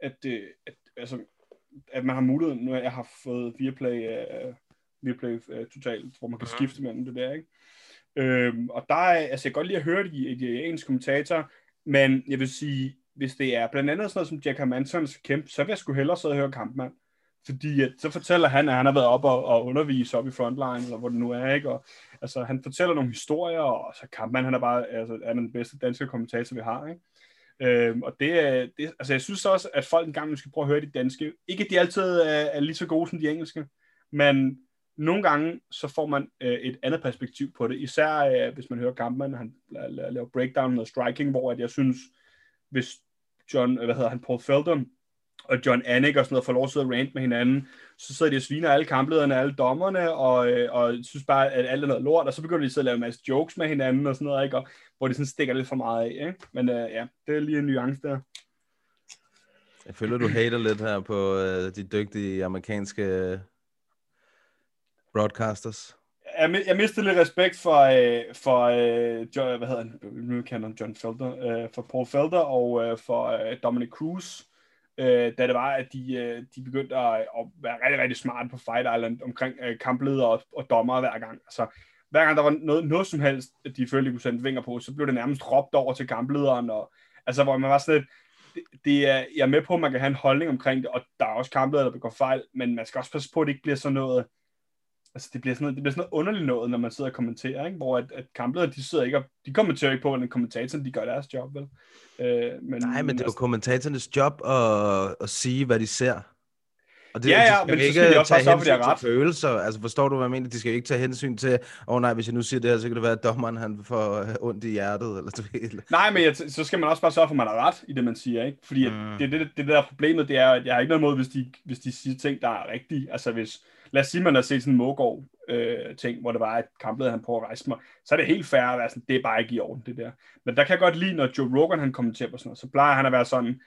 at, øh, at, altså, at man har mulighed, nu jeg har fået Viaplay, øh, Viaplay øh, totalt, hvor man kan skifte mellem det der, ikke? Øhm, og der er, altså jeg kan godt lide at høre de, de engelske kommentatorer, men jeg vil sige, hvis det er blandt andet sådan noget som Jack Hermansons kæmpe, så vil jeg sgu hellere sidde og høre kampmand. Fordi at, så fortæller han, at han har været op og, og undervise op i frontline, eller hvor det nu er, ikke? Og, altså, han fortæller nogle historier, og så Kampmann, han er bare altså, er den bedste danske kommentator, vi har, ikke? Øhm, og det er, det, altså jeg synes også, at folk en gang skal prøve at høre de danske. Ikke at de altid er, er lige så gode som de engelske, men nogle gange, så får man øh, et andet perspektiv på det. Især øh, hvis man hører Kampmann, han laver breakdown og striking, hvor at jeg synes, hvis John, øh, hvad hedder han, Paul Felder og John Anik og sådan noget får lov at sidde og rant med hinanden, så sidder de og sviner alle kamplederne, alle dommerne, og, øh, og synes bare, at alt er noget lort, og så begynder de så at lave en masse jokes med hinanden og sådan noget, ikke? Og, hvor de sådan stikker lidt for meget af, ikke? Men øh, ja, det er lige en nuance der. Jeg føler, du hater lidt her på øh, de dygtige amerikanske øh, broadcasters. Jeg, jeg mistede lidt respekt for, øh, for øh, John, hvad hedder han, nu kender han John Felder, øh, for Paul Felder og øh, for øh, Dominic Cruz, øh, da det var, at de, øh, de begyndte at, at være rigtig, rigtig smarte på Fight Island omkring øh, kampledere og, og dommer hver gang. Altså, hver gang der var noget, noget som helst, at de følte, de kunne sende vinger på, så blev det nærmest råbt over til kamplederen, og altså, hvor man var sådan lidt, det, det er, jeg er med på, at man kan have en holdning omkring det, og der er også kampledere, der begår fejl, men man skal også passe på, at det ikke bliver sådan noget, altså det bliver sådan noget, det bliver sådan noget underligt noget, når man sidder og kommenterer, ikke? hvor at, at kampledere, de sidder ikke og, de kommenterer ikke på, hvordan kommentatoren, de gør deres job, vel? Øh, men, Nej, men det er jo altså- kommentatorernes job at, at sige, hvad de ser. Og det, Ja, de ja, skal men jo så ikke skal de også tage de hensyn ret. til følelser. Altså forstår du, hvad jeg mener? De skal jo ikke tage hensyn til, åh oh, nej, hvis jeg nu siger det her, så kan det være, at dommeren han får øh, ondt i hjertet. Eller du ved. Nej, men jeg, så skal man også bare sørge for, at man har ret i det, man siger, ikke? Fordi mm. Det, det, det, der er problemet, det er, at jeg har ikke noget mod, hvis de, hvis de siger ting, der er rigtige. Altså hvis, lad os sige, man har set sådan en Mågård øh, ting, hvor det var, at kamplet, han prøver at rejse mig, så er det helt fair at være sådan, det er bare ikke i orden, det der. Men der kan jeg godt lide, når Joe Rogan han kommenterer på sådan noget, så plejer han at være sådan,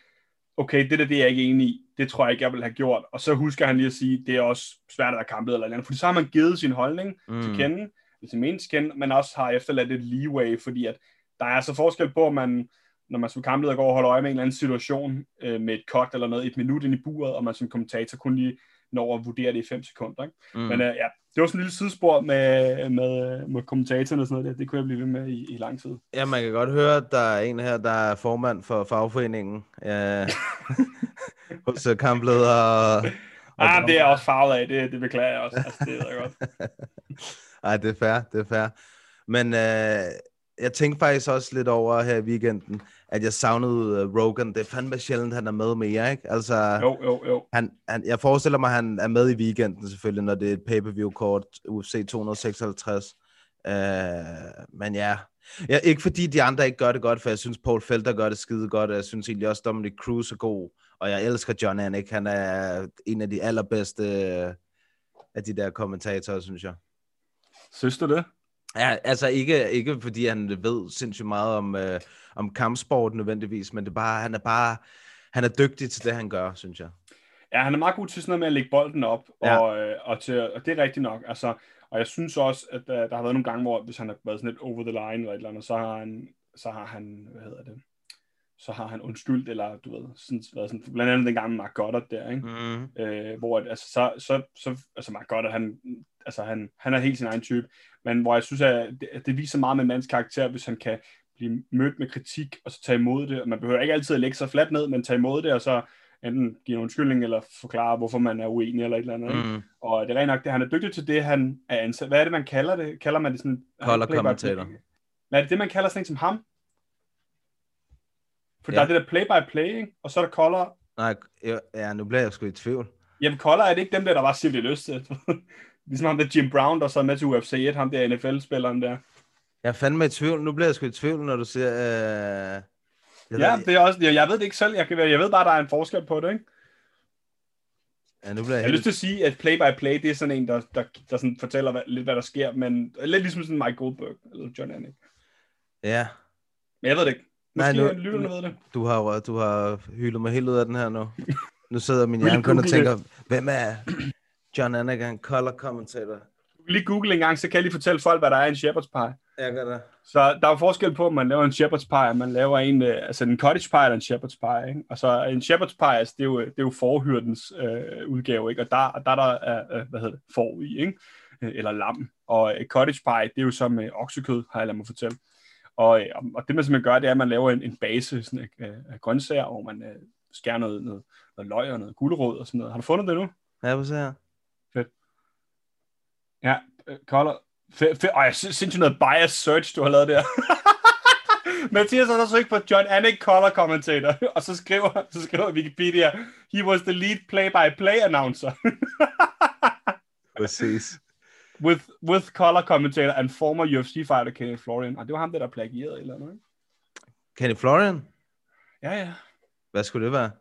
okay, det der, det er jeg ikke enig i, det tror jeg ikke, jeg vil have gjort. Og så husker han lige at sige, det er også svært at være kamplet eller andet, fordi så har man givet sin holdning mm. til kende, sin mening til kende, men også har efterladt et leeway, fordi at der er altså forskel på, at man, når man som kampleder går og holder øje med en eller anden situation øh, med et cut eller noget, et minut ind i buret, og man som kommentator kun lige når at vurdere det i 5 sekunder. Ikke? Mm. Men øh, ja, det var sådan en lille sidespor med, med, med kommentatorerne og sådan noget der. Det kunne jeg blive ved med i, i lang tid. Ja, man kan godt høre, at der er en her, der er formand for fagforeningen øh, hos øh, kampledere. og- og Ah, det er også farvet af. Det, det beklager jeg også. Altså, det er jeg godt. Ej, det er fair, det er fair. Men øh, jeg tænkte faktisk også lidt over her i weekenden, at jeg savnede uh, Rogan. Det er fandme sjældent, han er med mere, ikke? Altså, Jo, jo, jo. han, han, jeg forestiller mig, at han er med i weekenden selvfølgelig, når det er et pay-per-view-kort, UFC 256. Øh, men ja, ja, ikke fordi de andre ikke gør det godt, for jeg synes, Paul Felder gør det skide godt, og jeg synes egentlig også, Dominic Cruz er god, og jeg elsker John Anik. Han er en af de allerbedste øh, af de der kommentatorer, synes jeg. Synes du det? Ja, altså ikke, ikke fordi han ved sindssygt meget om, øh, om kampsport nødvendigvis, men det er bare, han er bare, han er dygtig til det, han gør, synes jeg. Ja, han er meget god til sådan noget med at lægge bolden op, Ja. og, øh, og, til, og det er rigtigt nok. Altså, og jeg synes også, at øh, der har været nogle gange, hvor hvis han har været sådan lidt over the line eller et eller andet, så har han, så har han hvad hedder det, så har han undskyldt, eller du ved, sådan, været sådan, blandt andet den gang med Mark Goddard der, ikke? Mm. øh, hvor at, altså, så, så, så altså Mark Goddard, han, altså, han, han er helt sin egen type, men hvor jeg synes, at det, at det viser meget med en mands karakter, hvis han kan blive mødt med kritik, og så tage imod det, og man behøver ikke altid at lægge sig fladt ned, men tage imod det, og så enten give en undskyldning, eller forklare, hvorfor man er uenig, eller et eller andet. Mm. Og det er rent nok, det han er dygtig til det, han er ansat. Hvad er det, man kalder det? Kalder man det sådan... Color play-by-play? commentator. Hvad er det, det man kalder sådan en som ham? For Ja. der er det der play-by-play, ikke? og så er der color, Nej, ja, nu bliver jeg sgu i tvivl. Jamen, Collar er det ikke dem der, der var simpelthen lyst til. ligesom ham der Jim Brown, der så er med til UFC 1, ham der NFL-spilleren der. Jeg er fandme i tvivl. Nu bliver jeg sgu i tvivl, når du siger... Øh... Jeg Ja, det er også, jeg, jeg ved det ikke selv. Jeg, kan, jeg ved bare, der er en forskel på det, ikke? ja, nu bliver jeg, Jeg har lyst helt... til at sige, at play-by-play, det er sådan en, der, der, der sådan fortæller hvad, lidt, hvad der sker, men lidt ligesom sådan Mike Goldberg, eller John Anik. Ja, Men jeg ved det ikke. Nej, Måske nu- Nej, lytterne ved det. du har, du har hyldet mig helt ud af den her nu. Nu sidder min hjerne kun og tænker, hvem er John Anagan, color commentator? Du kan lige google en gang, så kan jeg lige fortælle folk, hvad der er i en shepherd's pie. Jeg gør det. Så der er forskel på, om man laver en shepherd's pie, og man laver en, øh, altså en cottage pie eller en shepherd's pie. Ikke? Og så en shepherd's pie, altså, det, er jo, det er jo forhyrdens øh, udgave, ikke? og der, der er der, øh, øh, hvad hedder det, får i, ikke? Øh, eller lam. Og øh, cottage pie, det er jo som øh, oksekød, har jeg ladet mig fortælle. Og, øh, og det man simpelthen gør, det er, at man laver en, en base sådan, øh, af grøntsager, hvor man øh, skærer noget, noget, noget løg og noget gulerod og sådan noget. Har du fundet det nu? Ja, at se her. Ja, øh, Color. Fe- fe- Ej, sy- sindssygt noget bias search, du har lavet der. Mathias har så ikke på John Anik color commentator, og så skriver, så skriver Wikipedia, he was the lead play-by-play announcer Præcis. with, with color commentator and former UFC fighter Kenneth Florian. Og det var ham, der der plagieret eller noget. Kenny Florian? Ja, ja. Hvad skulle det være?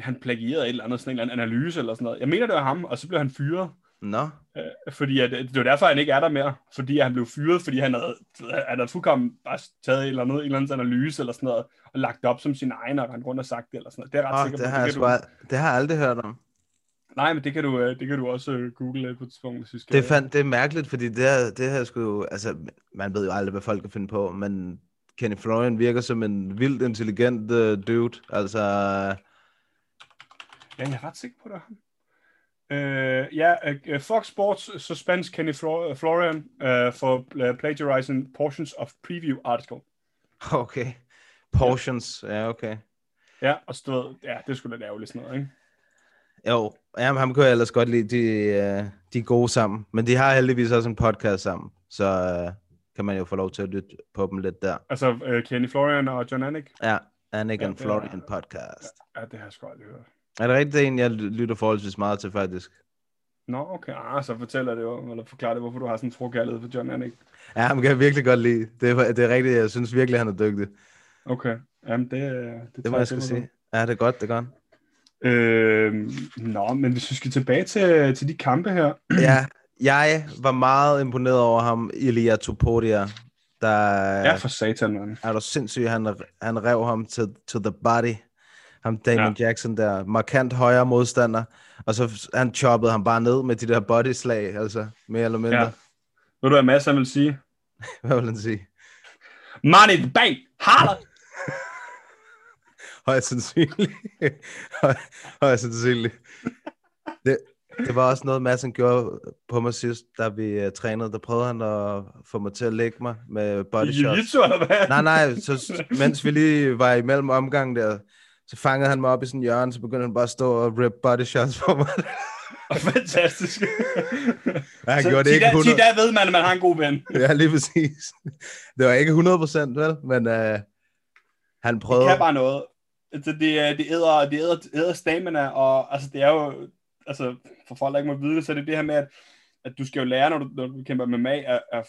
Han plagierede et eller andet, sådan en eller anden analyse eller sådan noget. Jeg mener, det var ham, og så blev han fyret. Nå, Øh, fordi at, det var derfor, han ikke er der mere. Fordi han blev fyret, fordi han havde, han havde fuldkommen bare taget et eller andet, en eller anden analyse eller sådan noget, og lagt det op som sin egen, og rendt rundt og sagt det eller sådan noget. Det er ret oh, sikker på. det, har sgu du, ald- det har jeg aldrig hørt om. Nej, men det kan du, øh, det kan du også øh, google øh, på et tidspunkt, hvis vi skal. Det er, fand, det er mærkeligt, fordi det her, det her skulle altså, man ved jo aldrig, hvad folk kan finde på, men Kenny Florian virker som en vildt intelligent uh, dude, altså, Ja, jeg er ret sikker på, det ham. Uh, ja, uh, Fox Sports suspends Kenny Flor- Florian uh, for plagiarizing portions of preview article. Okay. Portions, ja, okay. Ja, og ved, ja, det skulle da ærgerligt sådan noget, ikke? Jo, jamen, ham kunne jeg ellers godt lide. De, øh, de er gode sammen. Men de har heldigvis også en podcast sammen. Så øh, kan man jo få lov til at lytte på dem lidt der. Altså, uh, Kenny Florian og John Anik. Ja, Annick Ja, and det er- Florian podcast. Ja, det har jeg sgu aldrig hørt. Er det rigtigt, det en, jeg lytter forholdsvis meget til, faktisk? Nå, okay. Ah, så fortæller det jo, eller forklarer det, hvorfor du har sådan en trokærlighed for John Anik. Ja, ham kan jeg virkelig godt lide. Det er, det er rigtigt, jeg synes virkelig, han er dygtig. Okay. Jamen, det, det, Det tager må jeg skulle sige. Ja, det er godt, det er godt. Øh, nå, men hvis vi skal tilbage til, til de kampe her. Ja, jeg var meget imponeret over ham, Ilya Tuporia. Der, Ja, for satan, mand. er du sindssyg, han, han rev ham til to the body. Ham Damon ja. Jackson der, markant højere modstander. Og så han choppede ham bare ned med de der bodyslag, altså mere eller mindre. Ja. Ved du, hvad Mads han vil sige? Hvad vil han sige? Money in the bank! Harder! Højst sandsynligt. Høj- Højst sandsynligt. Det, det var også noget, Mads han gjorde på mig sidst, da vi uh, trænede. Der prøvede han at få mig til at lægge mig med body shots. jiu-jitsu, eller hvad? Nej, nej, så mens vi lige var imellem omgang der, så fangede han mig op i sådan en hjørne, så begyndte han bare at stå og rip body shots på mig. Fantastisk. Ja, han Så gjorde det ikke der, 100. sig der ved man, at man har en god ven. Ja, lige præcis. Det var ikke 100 procent, vel? Men uh, han Det prøvede... kan bare noget. Altså, det, er- det æder, det æder, æder stamina, og altså, det er jo, altså, for folk, der ikke må vide det, så er det det her med, at, at du skal jo lære, når du, når du kæmper med mag, at, at, at,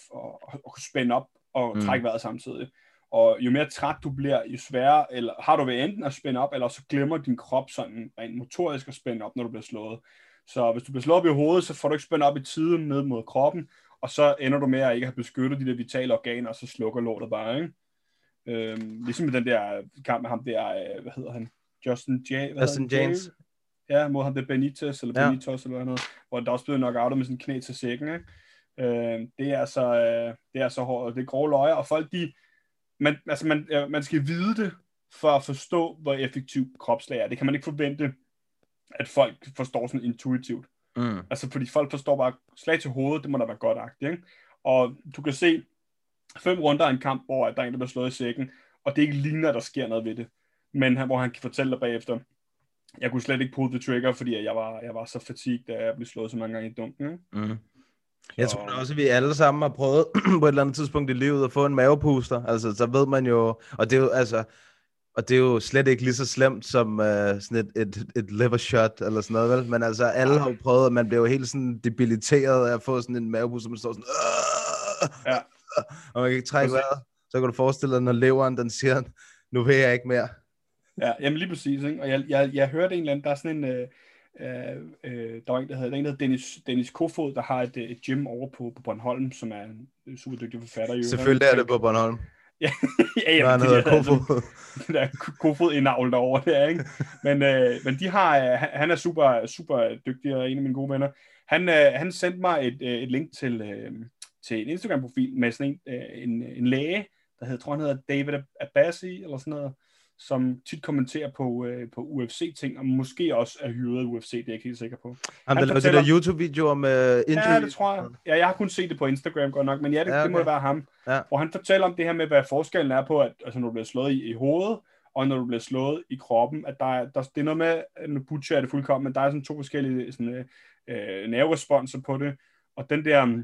at kunne spænde op og Mm. trække vejret samtidig. Og jo mere træt du bliver, jo sværere, eller har du ved enten at spænde op, eller så glemmer din krop sådan rent motorisk at spænde op, når du bliver slået. Så hvis du bliver slået op i hovedet, så får du ikke spændt op i tiden ned mod kroppen, og så ender du med at ikke have beskyttet de der vitale organer, og så slukker lortet bare, ikke? Øhm, ligesom med den der kamp med ham der, øh, hvad hedder han? Justin J. Hvad Justin han? James. Ja, mod ham der Benitez, eller Ja. Benitez, eller noget, hvor der også blev knockoutet med sin knæ til sækken, ikke? Øh, det er altså, øh, det er så hårdt, det er grove løjer, og folk de, man, altså man, man skal vide det, for at forstå, hvor effektiv kropslag er. Det kan man ikke forvente, at folk forstår sådan intuitivt. Mm. Altså, fordi folk forstår bare, slag til hovedet, det må da være godt agtigt, ikke? Og du kan se fem runder af en kamp, hvor der er en, der bliver slået i sækken, og det ikke ligner, at der sker noget ved det. Men han, hvor han kan fortælle dig bagefter, jeg kunne slet ikke pull the trigger, fordi jeg var, jeg var så fatigued, da jeg blev slået så mange gange i dunken. Ikke? Mm. Jeg tror da også, at vi alle sammen har prøvet på et eller andet tidspunkt i livet at få en mavepuster. Altså, så ved man jo, og det er jo, altså, og det er jo slet ikke lige så slemt som uh, sådan et, et, et liver shot eller sådan noget, vel? Men altså, alle har jo prøvet, at man bliver jo helt sådan debiliteret af at få sådan en mavepuster, man står sådan! Ja. og man kan ikke trække vejret. Så kan du forestille dig, når leveren, den siger, nu vil jeg ikke mere. Ja, jamen lige præcis. Ikke? Og jeg, jeg, jeg hørte en eller anden, der er sådan en, øh, øh, øh, der var en, der hedder, der er en, der hedder Dennis, Dennis Kofod, der har et, øh, et gym over på, på Bornholm, som er en øh, super dygtig forfatter. øvrigt. Selvfølgelig er det på Bornholm. ja, Når jamen, han de hedder der- Kofod. den der kofod indavl derovre der, ikke? Men, øh, men de har, øh, han- han er super, super dygtig og en af mine gode venner. Han, øh, han sendte mig et, øh, et link til, øh, til en Instagram-profil med sådan en, øh, en, en læge, der hedder, tror han hedder David Abbasi, eller sådan noget, som tit kommenterer på, øh, på UFC-ting, og måske også er hyret af UFC, det er jeg ikke helt sikker på. Ham, Han der lavede de fortæller- der YouTube-videoer med injury. Ja, det tror jeg. Ja, jeg har kun set det på Instagram godt nok, men ja, det, Ja, okay. det må være ham. Ja. Hvor han fortæller om det her med, hvad forskellen er på, at altså, når du bliver slået i, i hovedet, og når du bliver slået i kroppen, at der er, der, det er noget med, nu butcher er det fuldkommen, men der er sådan to forskellige sådan, øh, nerveresponser på det, og den der,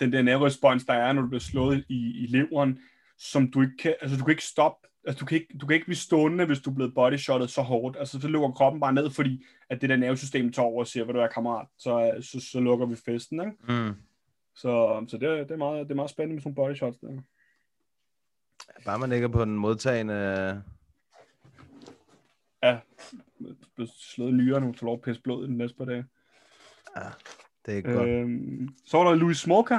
den der nerverespons, der er, når du bliver slået i, i leveren, som du ikke kan, altså du kan ikke stoppe, altså du kan ikke, du kan ikke blive stående, hvis du er blevet bodyshotet så hårdt, altså så lukker kroppen bare ned, fordi at det der nervesystem tager over og siger, hvad du er kammerat, så, så, så lukker vi festen, ikke? Mm. Så, så det, er- det, er meget, det er meget spændende med sådan nogle body shots der. Bare man ikke er på den modtagende... Ja, blevet slået i nyrerne, hun får lov at pisse blod i den næste par dage. Det er ikke godt. Øhm, så var der Louis Smolka.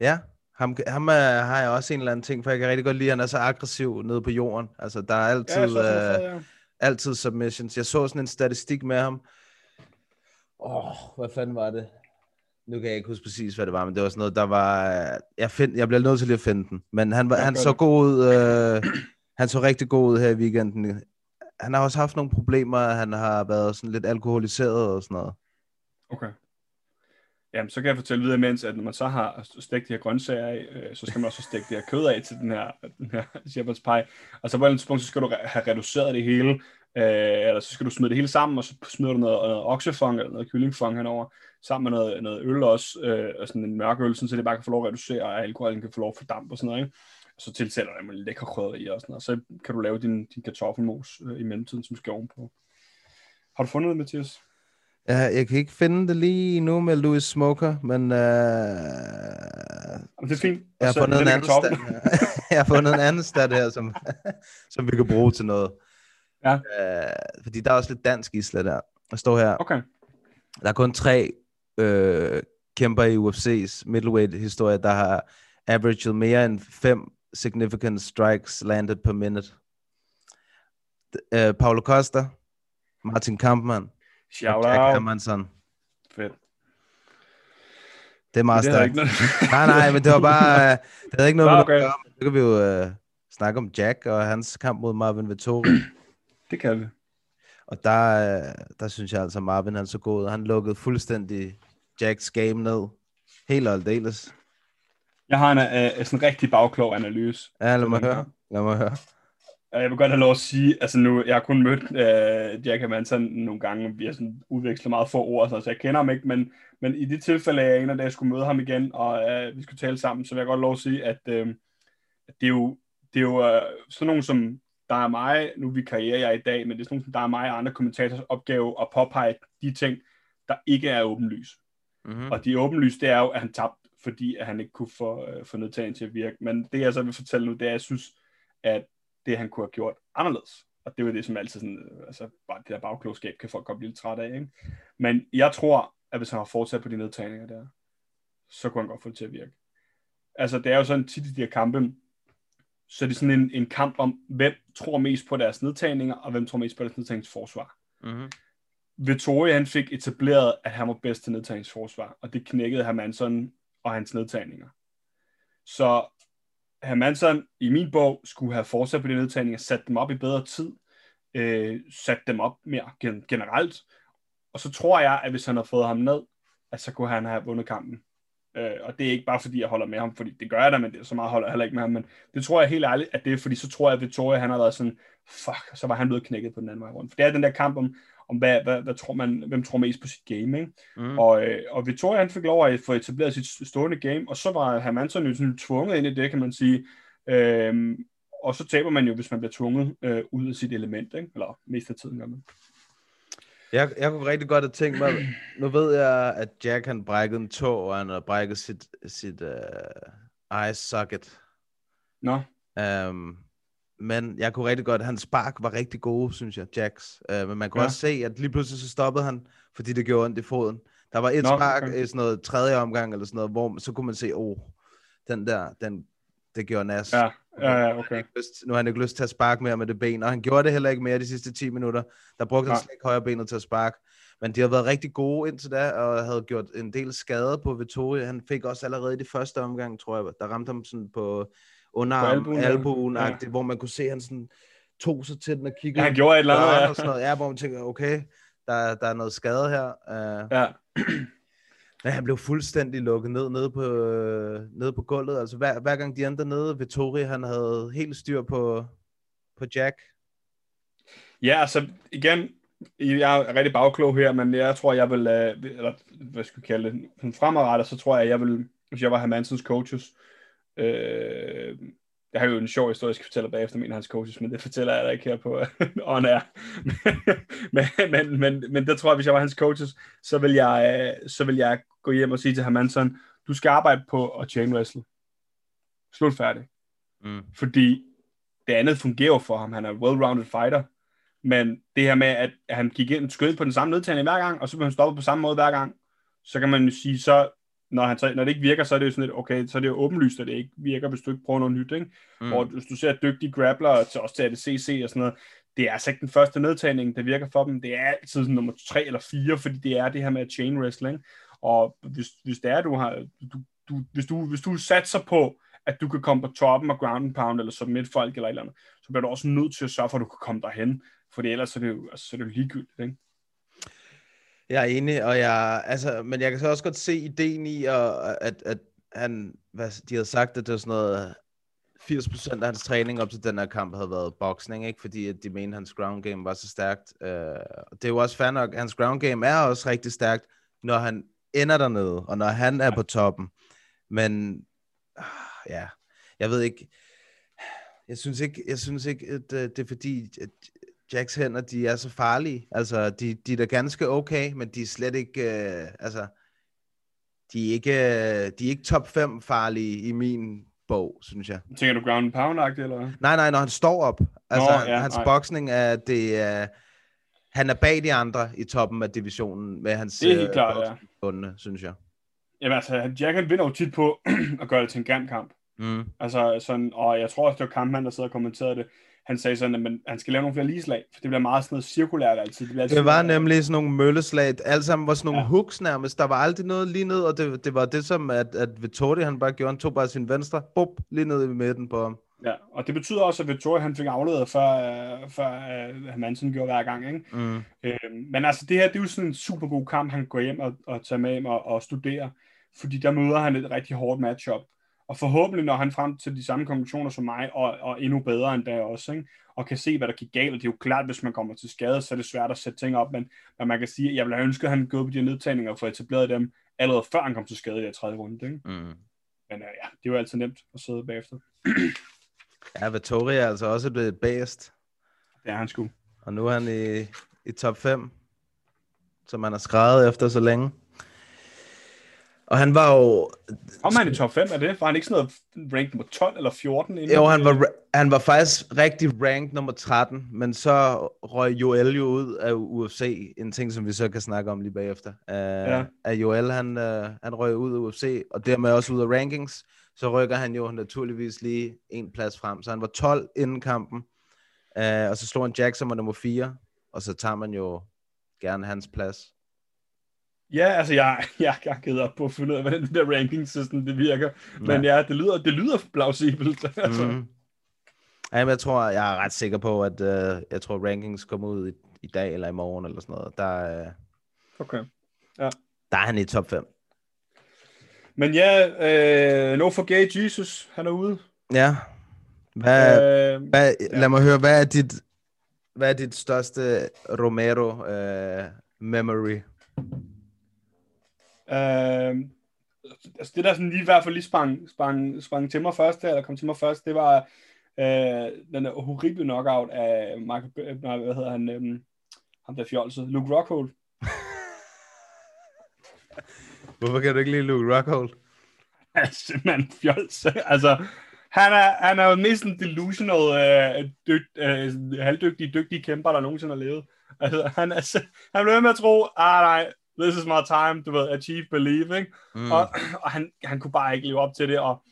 Ja, ham, ham uh, har jeg også en eller anden ting, for jeg kan rigtig godt lide, at han er så aggressiv nede på jorden. Altså, der er altid, Ja, så, ja, så, uh, ja. altid submissions. Jeg så sådan en statistik med ham. Åh, oh, hvad fanden var det? Nu kan jeg ikke huske præcis, hvad det var, men det var sådan noget, der var... øh, Jeg, find, jeg bliver nødt til lige at finde den. Men han, var, han så god ud... Uh, han så rigtig god ud her i weekenden. Han har også haft nogle problemer. Han har været sådan lidt alkoholiseret og sådan noget. Okay. Jamen, så kan jeg fortælle videre imens, at når man så har stegt de her grøntsager af, øh, så skal man også stikke det her kød af til den her, den her shepherd's pie. Og så på et tidspunkt, så skal du have reduceret det hele, øh, eller så skal du smide det hele sammen, og så smider du noget, noget oksefong eller noget kyllingfong henover, sammen med noget, noget øl også, øh, og sådan en mørk øl, sådan, så det bare kan få lov at reducere, og alkoholen kan få lov at fordampe og sådan noget. Ikke? Og så tilsætter du lidt lækre krydderi og sådan noget, og så kan du lave din, din kartoffelmos øh, i mellemtiden, som skal ovenpå. Har du fundet det, Mathias? Ja, jeg kan ikke finde det lige nu med Louis Smoker, men Jamen, det er fint. jeg, har fundet en den anden stat, jeg har fundet en anden stat her, som, som vi kan bruge til noget. Ja. Øh, fordi der er også lidt dansk isla der. Der står her, Okay. der er kun tre øh, kæmper i UFC's middleweight-historie, der har averaged mere end fem significant strikes landed per minute. Øh, Paulo Costa, Martin Kampmann, Shout Jack out. Hermansson. Fedt. Det er meget stærkt. Nej, nej, men det var bare... øh, Det havde ikke noget med okay. at gøre, Så kan vi jo øh, snakke om Jack og hans kamp mod Marvin Vettori. Det kan vi. og der, øh, der synes jeg altså, at Marvin han så god. Han lukkede fuldstændig Jacks game ned. Helt og aldeles. Jeg har en uh, sådan en rigtig bagklog analyse. Ja, lad mig høre. Lad mig høre. Jeg vil godt have lov at sige, altså nu, jeg har kun mødt uh, Jack Hermanson nogle gange, vi har sådan udvekslet meget få ord, så jeg kender ham ikke, men, men i det tilfælde, jeg en af dage skulle møde ham igen, og uh, vi skulle tale sammen, så vil jeg godt have lov at sige, at, at det er jo, det er jo uh, sådan nogen som, der er mig, nu vi karriere jeg i dag, men det er sådan nogen som, der er mig og andre kommentators opgave at påpege de ting, der ikke er åbenlyse. Mm-hmm. Og de åbenlyse, det er jo, at han tabte, fordi at han ikke kunne få, øh, få nedtagen til at virke. Men det, jeg så vil fortælle nu, det er, at jeg synes, at det, han kunne have gjort anderledes. Og det er jo det, som altid sådan, øh, altså bare det der bagklogskab, kan folk godt blive lidt træt af, ikke? Men jeg tror, at hvis han har fortsat på de nedtagninger der, så kunne han godt få det til at virke. Altså, det er jo sådan tit i de her kampe, så er det sådan en, en kamp om, hvem tror mest på deres nedtagninger, og hvem tror mest på deres nedtagningsforsvar. Mm-hmm. Vittori, han fik etableret, at han var bedst til nedtagningsforsvar, og det knækkede Hermansson og hans nedtagninger. Så Hermansson, i min bog, skulle have fortsat på de nedtagninger, sat dem op i bedre tid, øh, sat dem op mere gen- generelt, og så tror jeg, at hvis han havde fået ham ned, at så kunne han have vundet kampen. Øh, og det er ikke bare fordi, jeg holder med ham, fordi det gør jeg da, men det, så meget holder jeg heller ikke med ham, men det tror jeg helt ærligt, at det er fordi, så tror jeg, at Victoria, han har været sådan, fuck, så var han blevet knækket på den anden vej rundt. For det er den der kamp om, om hvad, hvad, hvad tror man, hvem tror mest på sit game, ikke? Mm. Og, øh, og Victoria han fik lov at få etableret sit stående game, og så var Hermansson jo sådan tvunget ind i det, kan man sige. Øhm, og så taber man jo, hvis man bliver tvunget øh, ud af sit element, ikke? eller mest af tiden gør man. Jeg, jeg kunne rigtig godt have tænkt mig, nu ved jeg, at Jack han brækkede en tog, og han har brækket sit, sit uh, eye socket. Nå, Um, men jeg kunne rigtig godt, hans spark var rigtig gode, synes jeg, Jacks. Uh, men man kunne Ja. ja. også se, at lige pludselig så stoppede han, fordi det gjorde ondt i foden. Der var et Nå, spark okay. i sådan noget tredje omgang, eller sådan noget, hvor så kunne man se, oh, den der, den, det gjorde nas. ja, ja, ja Nu har okay. han lyst- Nu har han ikke lyst til at sparke mere med det ben, og han gjorde det heller ikke mere de sidste 10 minutter. Der brugte han Nej. slet ikke højre benet til at sparke. Men de har været rigtig gode indtil da, og havde gjort en del skade på Vittori. Han fik også allerede i de første omgang, tror jeg, der ramte ham sådan på underarm, albuen, ja. albuen, albuen hvor man kunne se, at han sådan tog sig til den og kiggede. Ja, han gjorde et eller andet, ja. og sådan noget. Ja, hvor man tænker, okay, der, der er noget skade her. Uh, Ja, men han blev fuldstændig lukket ned nede på, øh, nede på gulvet. Altså hver, hver gang de andre nede, Vittori, han havde helt styr på, på Jack. ja altså igen, jeg er rigtig bagklog her, men jeg tror, jeg vil, øh, eller hvad skal vi kalde det, fremadrettet, så tror jeg, jeg vil, hvis jeg var Hermansons coaches, øh, jeg har jo en sjov historie, jeg skal fortælle bagefter med en af hans coaches, men det fortæller jeg da ikke her på on air. men, men, men, men der tror jeg, hvis jeg var hans coaches, så vil jeg, så vil jeg gå hjem og sige til Hermansson, du skal arbejde på at chain wrestle. Slut færdig. Mm. Fordi det andet fungerer for ham. Han er en well-rounded fighter. Men det her med, at han gik ind og skød på den samme nedtagning hver gang, og så blev han stoppet på samme måde hver gang, så kan man jo sige, så når, han, så, når det ikke virker, så er det jo sådan lidt, okay, så er det jo åbenlyst, at det ikke virker, hvis du ikke prøver noget nyt, ikke? Mm. Og hvis du ser dygtige grappler, til, også til ADCC og sådan noget, det er altså ikke den første nedtagning, der virker for dem. Det er altid sådan nummer tre eller fire, fordi det er det her med chain wrestling. Og hvis, hvis det er, du har, du, du, hvis, du, hvis du satser på, at du kan komme på toppen og ground and pound, eller submit folk eller et eller andet, så bliver du også nødt til at sørge for, at du kan komme derhen. For ellers så er det jo, altså, så er det jo ligegyldigt, ikke? Jeg er enig, og jeg, altså, men jeg kan så også godt se ideen i, og, at, at han, hvad, de havde sagt, at det var sådan noget, 80% af hans træning op til den her kamp havde været boksning, ikke? fordi at de mente, at hans ground game var så stærkt. Uh, det er jo også fair nok, hans ground game er også rigtig stærkt, når han ender dernede, og når han er på toppen. Men uh, ja, jeg ved ikke, jeg synes ikke, jeg synes ikke at uh, det er fordi, at Jacks hænder, de er så farlige. Altså, de, de er da ganske okay, men de er slet ikke, uh, altså, de er ikke, uh, de er ikke top 5 farlige i min bog, synes jeg. Tænker du ground pound eller? Nej, nej, når han står op. Altså, Nå, ja, hans nej. boksning er, det er, han er bag de andre i toppen af divisionen med hans Det er helt øh, klart, ja. boksningsbunde, synes jeg. Jamen altså, Jack han vinder jo tit på at gøre det til en grim kamp. Mm. Altså sådan, og jeg tror også, det var kampmand, der sidder og kommenterede det. Han sagde sådan, at man, han skal lave nogle flere ligeslag, for det bliver meget sådan noget cirkulært altid. Det, altid Det var nemlig sådan nogle mølleslag. Alle sammen var sådan nogle Ja. hooks nærmest. Der var aldrig noget lige ned, og det, det var det som, at, at Vittori han bare gjorde. Han tog bare sin venstre, bup, lige ned i midten på ham. Ja, og det betyder også, at Victoria han fik afleveret, før, øh, før uh, Hermansen gjorde hver gang. Ikke? Mm. Øh, men altså, det her, det er jo sådan en super god kamp, han går hjem og, og tager med hjem og, og studerer, fordi der møder han et rigtig hårdt matchup. Og forhåbentlig når han frem til de samme konklusioner som mig, og, og endnu bedre end da også, ikke? og kan se, hvad der gik galt. Og det er jo klart, hvis man kommer til skade, så er det svært at sætte ting op, men, men man kan sige, at jeg ville have ønsket, at han gået på de her nedtagninger og få etableret dem allerede før han kom til skade i den tredje runde. Ikke? Mm. Men uh, ja, det er jo altid nemt at sidde bagefter. Ja, Vittori er altså også blevet bedst. Det er han sgu. Og nu er han i, i top 5, som han har skrevet efter så længe. Og han var jo... Om han i top 5 er det? Var han ikke sådan noget rank nummer 12 eller 14? Inden Jo, han var, han var faktisk rigtig ranked nummer 13, men så røg Joel jo ud af UFC, en ting, som vi så kan snakke om lige bagefter. Uh, Ja. At Joel, han, uh, han røg ud af UFC, og dermed også ud af rankings, så rykker han jo naturligvis lige en plads frem. Så han var 12 inden kampen, uh, og så slår han Jack, som var nummer 4, og så tager man jo gerne hans plads. Ja, altså jeg, jeg har givet op på at finde ud af, hvordan det der ranking system det virker. Men ja, det lyder, det lyder plausibelt. altså. Mm. Jamen, jeg tror, jeg er ret sikker på, at uh, jeg tror, rankings kommer ud i, i dag eller i morgen eller sådan noget. Der, uh, Okay. der er han i top 5. Men ja, øh, no for gay Jesus, han er ude. Ja. Hvad, Øh, hvad, lad mig høre, hvad er dit, hvad er dit største Romero uh, memory? Øh, altså det der sådan lige i hvert fald lige sprang, sprang, sprang til mig først, eller kom til mig først, det var øh, den der horrible knockout af B- nej, hvad hedder han, øh, ham der fjolset, Luke Rockhold. Hvorfor kan du ikke lide Luke Rockhold? Han er simpelthen fjols. altså, han er, han er jo mest sådan delusional, øh, dygt, øh, halvdygtige, dygtige kæmper, der nogensinde har levet. Altså, han, er, han blev ved med at tro, ah nej, this is my time, du ved, achieve, believe, ikke? Mm. Og, og han, han kunne bare ikke leve op til det, og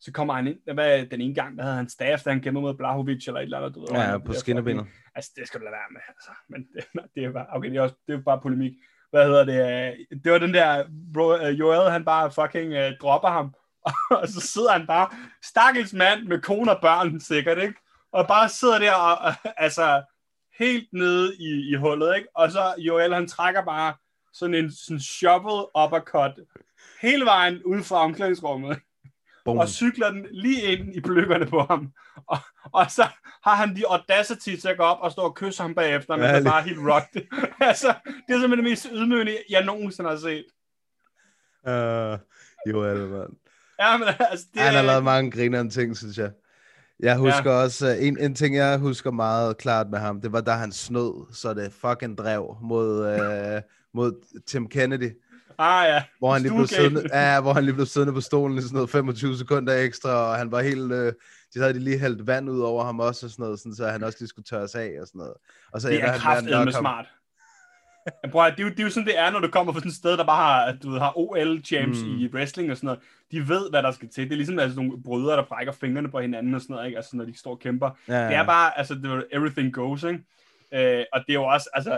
så kommer han ind, hvad, den ene gang, hvad havde han staff, da han kæmpede mod Blahovic eller et eller andet, du ved. Ja, han på skinnebenet. Altså, det skal du lade være med, altså. Men det, det er bare, okay, det er, også, det er bare polemik. Hvad hedder det? øh, Det var den der, bro, øh, Joel, han bare fucking uh, dropper ham, og så sidder han bare, stakkels mand med kone og børn, sikkert, ikke? Og bare sidder der og altså, helt nede i, i hullet, ikke? Og så Joel, han trækker bare sådan en sådan shovel uppercut hele vejen ud fra omklædningsrummet, Boom. og cykler den lige ind i pløkkerne på ham. Og, og så har han de audacity til at gå op og stå og kysse ham bagefter, men det er bare helt rocked. altså, det er simpelthen det mest ydmygende, jeg nogensinde har set. Uh, Joel, mand. Ja, men altså, det Han har er- lavet mange grinerende ting, synes jeg. Jeg husker ja. også, uh, en, en ting jeg husker meget klart med ham, det var da han snød, så det fucking drev mod, uh, mod Tim Kennedy, Ah ja, hvor han, lige blev siddende, ja, hvor han lige blev siddende på stolen i sådan noget 25 sekunder ekstra, og han var helt, uh, de havde de lige hældt vand ud over ham også, og sådan noget, sådan, så han også lige skulle tørres af og sådan noget. Og så det er kraftedeme smart. Ja, Prøv, at, det, er jo, det er jo sådan, det er, når du kommer fra sådan et sted, der bare har, at du ved, har OL-champs Mm. i wrestling og sådan noget. De ved, hvad der skal til. Det er ligesom altså, nogle brødre, der brækker fingrene på hinanden og sådan noget, ikke? Altså, når de står og kæmper. Ja, Det er bare, altså, det var, everything goes, ikke? Øh, og det er jo også, altså,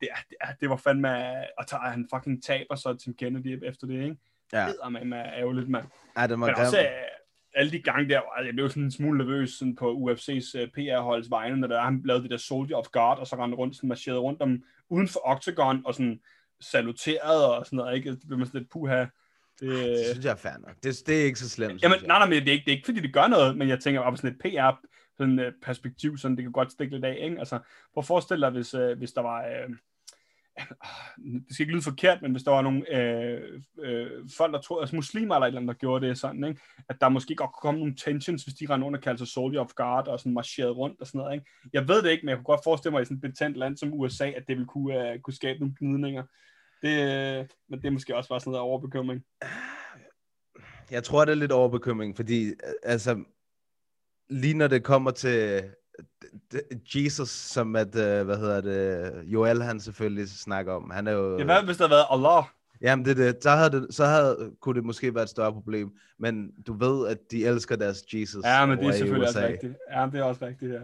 det, er, det, er, det var fandme, og tager han fucking taber så til Kennedy efter det, ikke? ja. Det er med ærgerligt, mand. ja, det var Men også øh, alle de gange der, altså, jeg blev sådan en smule nervøs sådan på UFC's uh, PR-holds vegne, når der, han lavede det der Soldier of God, og så rendte rundt, sådan marcherede rundt om, uden for Octagon, og sådan saluteret og sådan noget, ikke? Det bliver man sådan lidt puha. Det, Det synes jeg er fair nok. Det, det er ikke så slemt, Jamen, nej, nej, men det er, ikke, det er ikke, fordi det gør noget, men jeg tænker bare på sådan et PR sådan, uh, perspektiv, sådan det kan godt stikke lidt af, ikke? Altså, prøv at forestille dig, hvis, uh, hvis der var, uh, det skal ikke lyde forkert, men hvis der var nogle øh, øh, folk, der tror, altså muslimer eller et eller andet, der gjorde det sådan, ikke? At der måske godt kunne komme nogle tensions, hvis de rendte rundt og kaldte sig Soldier of Guard og sådan marcherede rundt og sådan noget, ikke? Jeg ved det ikke, men jeg kunne godt forestille mig i sådan et betændt land som USA, at det ville kunne, uh, kunne skabe nogle gnidninger. Det, øh, men det er måske også bare sådan noget overbekymring. Jeg tror, det er lidt overbekymring, fordi øh, altså, lige når det kommer til Jesus, som at, øh, hvad hedder det, Joel han selvfølgelig snakker om, han er jo... Ja, hvad hvis der havde været Allah? Jamen, det, det. Så, havde det, så havde, kunne det måske være et større problem, men du ved, at de elsker deres Jesus Ja, men det er selvfølgelig også rigtigt. Ja, det er også rigtigt, ja.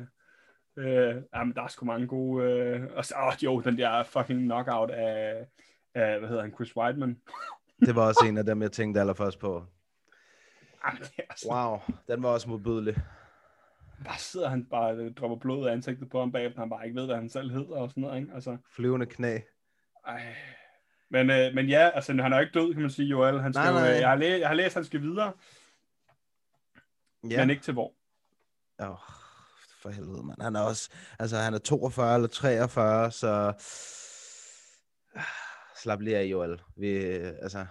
Øh, ja, men der er sgu mange gode... Øh, og så, åh, jo, den der fucking knockout af, af hvad hedder han, Chris Weidman. Det var også en af dem, jeg tænkte allerførst på. Jamen, det er sådan, Wow, den var også modbydelig. Bare sidder han bare øh, dropper blod af ansigtet på ham bagefter, han bare ikke ved, hvad han selv hedder og sådan noget, ikke? Altså, Flyvende knæ. ej. Men, øh, men ja, altså, han er jo ikke død, kan man sige, Joel. Han skal Nej, jo, nej. øh, jeg, har læ- jeg har læst, at han skal videre, Ja. men ikke til hvor. Oh, for helvede, mand. Han er også, altså han er 42 eller 43, så Ah, slap lige af, Joel. Vi, altså,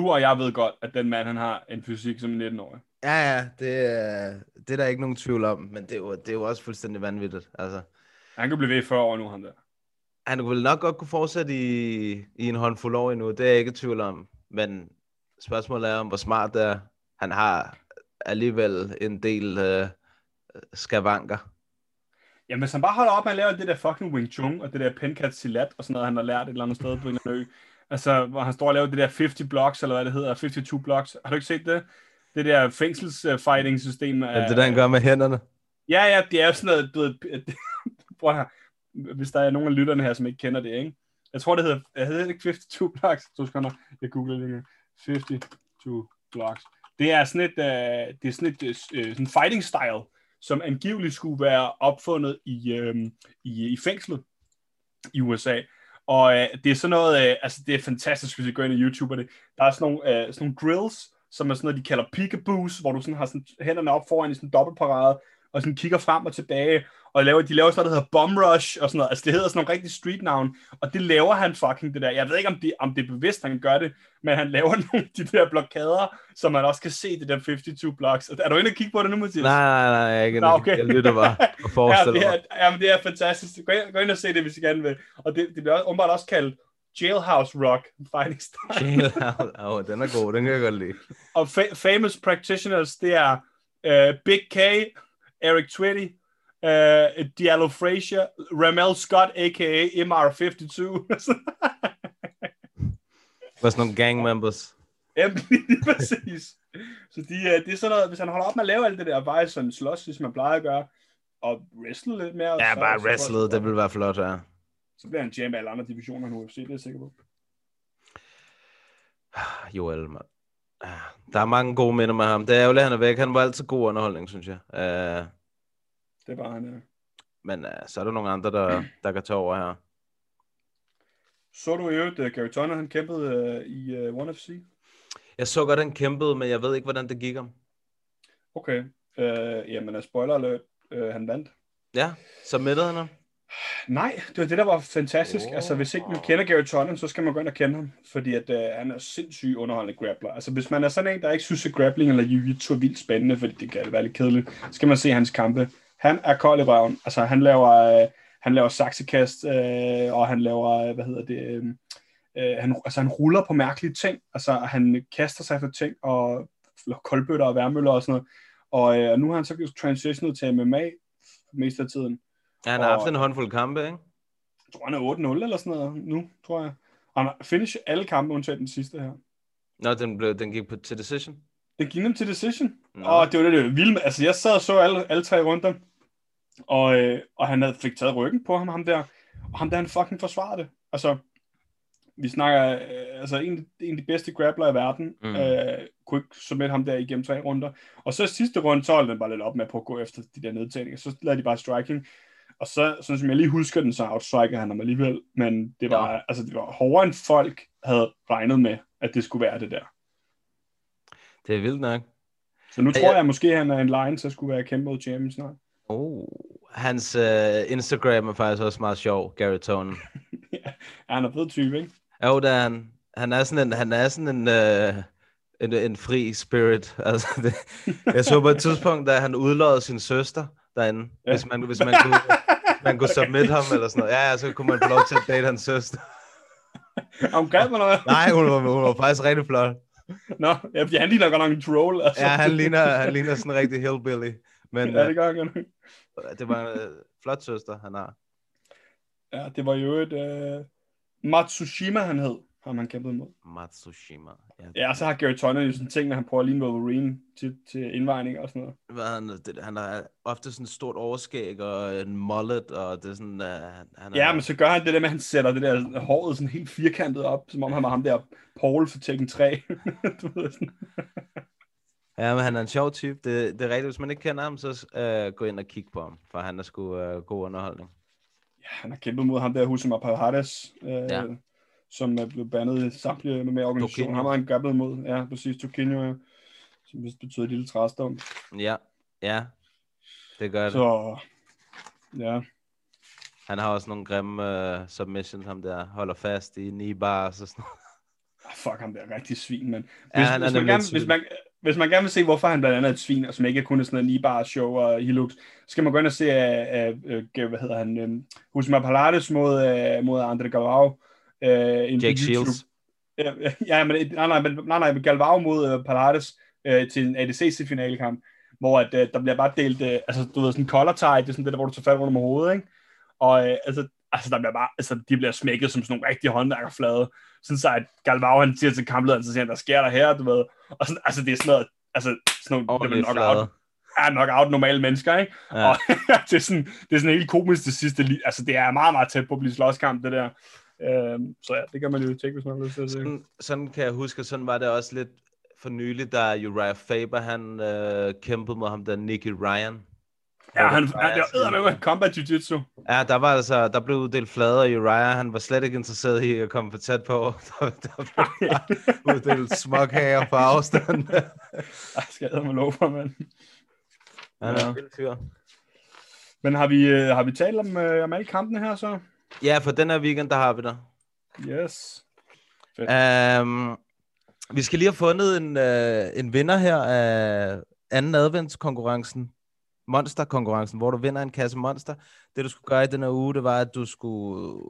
Du og jeg ved godt, at den mand, han har en fysik som 19-årig. ja, ja, det, er- det er der ikke nogen tvivl om, men det er jo, det er jo også fuldstændig vanvittigt. Altså, Han kan blive ved i 40 år nu, han der. han kunne nok godt kunne fortsætte i, i en håndfuld år endnu, det er jeg ikke i tvivl om, men spørgsmålet er om, hvor smart det er. Han har alligevel en del øh, skavanker. Jamen, hvis han bare holder op med at lave det der fucking Wing Chun, og det der Pencat Silat, og sådan noget, han har lært et eller andet sted på en eller anden ø. Altså, hvor han står og laver det der 50 blocks, eller hvad det hedder, 52 blocks. Har du ikke set det? Det der fængsels-fighting-system. Er det, det han gør med hænderne? Ja, ja, det er jo sådan noget, du ved, prøv her, hvis der er nogen af lytterne her, som ikke kender det, ikke? Jeg tror, det hedder, jeg hedder det ikke 52 blocks, to sekunder, jeg googler det lige. 52 blocks. Det er sådan et, uh, det er sådan et uh, sådan fighting style, som angiveligt skulle være opfundet i, øh, i, i fængslet i USA. Og øh, det er sådan noget, øh, altså det er fantastisk, hvis I går ind i YouTube, og det, der er sådan nogle, øh, sådan nogle drills, som er sådan noget, de kalder peekaboos, hvor du sådan har sådan hænderne op foran i sådan en dobbeltparade, og sådan kigger frem og tilbage, og laver, de laver sådan noget, der hedder bomb rush, og sådan noget. Altså det hedder sådan nogle rigtig street navn, og det laver han fucking det der. Jeg ved ikke, om det, om det er bevidst, han gør det, men han laver nogle af de der blokader, så man også kan se det der 52 blocks. Er du inde og kigge på det nu, Mathias? Nej, nej, nej, jeg, ikke, Nå, okay. jeg lytter bare og ja, forestiller det mig. er, ja, men det er fantastisk. Gå ind, gå ind og se det, hvis I gerne vil. Og det, det bliver åbenbart også kaldt Jailhouse Rock Fighting Style. Jailhouse. Oh, den er god, den kan jeg godt lide. og fa- famous practitioners, det er uh, Big K, Eric Twitty, uh, Diallo Frazier, Ramel Scott, a.k.a. MR52. Var sådan nogle gang members. Jamen, lige præcis. Så de, uh, det er sådan noget, hvis han holder op med at lave alt det der, bare sådan slås, hvis man plejer at gøre, og wrestle lidt mere. Ja, så, bare så, wrestlet, det vil være flot, ja. Så bliver han champ af alle andre divisioner nu, UFC, det er jeg sikker på. Joel, man. Der er mange gode minder med ham. Det er ærgerligt, han er væk. Han var altid god underholdning, synes jeg. Uh, Det var han, uh... men uh, så er der nogle andre, der, der kan tage over her. Så du i øvrigt, uh, Gary Turner, han kæmpede uh, i uh, ONE FC? Jeg så godt, han kæmpede, men jeg ved ikke, hvordan det gik ham. Okay. Uh, jamen, spoiler alert, uh, han vandt. Ja, så midtede han ham. Nej, det var det, der var fantastisk. Oh. Altså, hvis ikke man kender Gary Tonnen, så skal man gå ind og kende ham, fordi at, uh, han er sindssygt underholdende grappler. Altså, hvis man er sådan en, der ikke synes, at grappling eller jiu-jitsu er vildt spændende, fordi det kan være lidt kedeligt, så skal man se hans kampe. Han er kold i røven. Altså, han laver, uh, han laver saksekast, uh, og han laver, uh, hvad hedder det, uh, uh, han, altså, han ruller på mærkelige ting. Altså, han kaster sig efter ting, og koldbøtter og værmøller og sådan noget. Og uh, nu har han så transitionet til MMA mest af tiden. Ja, han har Og- haft en håndfuld kampe, ikke? Jeg tror, han er 8-0 eller sådan noget nu, tror jeg. Og han har finish alle kampe, undtagen den sidste her. Nå, den, blev, den gik på, til decision. Den gik nem til decision. Nå. Og det var det, det med- Altså, jeg sad og så alle, alle tre runder, og, øh, og han havde, fik taget ryggen på ham, ham der. Og ham der, han fucking forsvarede det. Altså, vi snakker, øh, altså en, en af de bedste grappler i verden, mm. øh, kunne ikke submit ham der igennem tre runder. Og så sidste runde, så holdt den bare lidt op med på at gå efter de der nedtagninger. Så lavede de bare striking. Og så, sådan som jeg lige husker den, så outstriker han ham alligevel. Men det var, ja. altså, det var hårdere end folk havde regnet med, at det skulle være det der. Det er vildt nok. Så nu tror ja. jeg måske, at han er en line, så skulle være kæmpe mod champion snart. Oh. Hans uh, Instagram er faktisk også meget sjov, Gary Tonen. ja, han er fed type, ikke? Jo, det er han. Han er sådan en, han er sådan en, uh, en, en fri spirit. Altså, det, jeg så på et tidspunkt, da han udlodede sin søster derinde. Ja. Hvis, man, hvis man kunne, man kunne submit ham eller sådan noget. Ja, ja, så kunne man få lov til at date hans søster. Hun gad mig noget. Nej, hun var, hun var faktisk rigtig flot. Nå, ja, fordi han ligner godt nok en troll. Altså. Ja, han ligner, han ligner sådan en rigtig hillbilly. Men Ja, det gør han det var en uh, flot søster, han har. Ja, det var jo et... Uh... Matsushima, han hed, ham han kæmpede mod. Matsushima. Ja, Ja, og så har Gary Tonnen jo sådan ting, når han prøver at ligne Wolverine til, til indvejning og sådan noget. Hvad han, det, han har ofte sådan et stort overskæg og en mullet, og det er sådan, uh, han, er, Ja, men så gør han det der med, at han sætter det der håret sådan helt firkantet op, som om han var ham der Paul for Tekken 3. du ved sådan. Ja, men han er en sjov type. Det, det er rigtigt. Hvis man ikke kender ham, så uh, gå ind og kig på ham, for han er sgu uh, god underholdning. Ja, han har kæmpet mod ham der, Husam Aparates, øh, Ja. Som er blevet bandet i samtlige med organisationer. Ham har han gabbet mod, ja, præcis, Tokinho, ja. som vist betyder lille træstum. Ja, ja. Det gør det. Så, ja, Han har også nogle grimme uh, submissions, ham der holder fast i knee bars og sådan noget. Ah, fuck ham der, rigtig svin, men Ja, hvis, han er hvis, man gerne, svin. hvis, man, hvis man gerne vil se, hvorfor han blandt andet er et svin, og som ikke er kun er sådan en e show og hilux, så skal man gå ind og se, uh, uh, hvad hedder han, um, Husma Palates mod, uh, mod Andre Galvao. Uh, Jake Shields. Ja, ja, men nej, nej, men, nej, nej, men Galvao mod uh, Palates uh, til en ADCC-finalekamp, hvor at, uh, der bliver bare delt, uh, altså du ved, sådan collar tie, det er sådan det der, hvor du tager fat rundt om hovedet, ikke? Og uh, altså, altså, der bliver bare, altså, de bliver smækket som sådan nogle rigtige håndværkerflade, sådan så at Galvao, han siger til kamplederen, så siger han, hvad sker der her, du ved, og sådan, altså det er sådan noget, altså sådan nogle, det Ordentligt er flade. knockout, er knockout normale mennesker, ikke? Ja. Og det, er sådan, det er sådan helt komisk det sidste, altså det er meget, meget tæt på at blive slåskamp, det der. Øhm, så ja, det kan man jo tjekke, hvis man har lyst til se. Sådan, sådan kan jeg huske, sådan var det også lidt for nylig, da Uriah Faber, han øh, kæmpede mod ham, der Nicky Ryan. Ja, han, det var med med combat jiu-jitsu. Ja, der var altså, der blev uddelt flade, og Uriah, han var slet ikke interesseret i at komme for tæt på. Der, der blev uddelt småkager på afstand. Ej, skal jeg med lov for, mand. Han er en vild fyr. Men har vi, øh, har vi talt om, øh, om alle kampene her så? Ja, for den her weekend, der har vi der. Yes. Um, vi skal lige have fundet en, uh, en vinder her af anden adventskonkurrencen. Monster-konkurrencen, hvor du vinder en kasse Monster. Det, du skulle gøre i den her uge, det var, at du skulle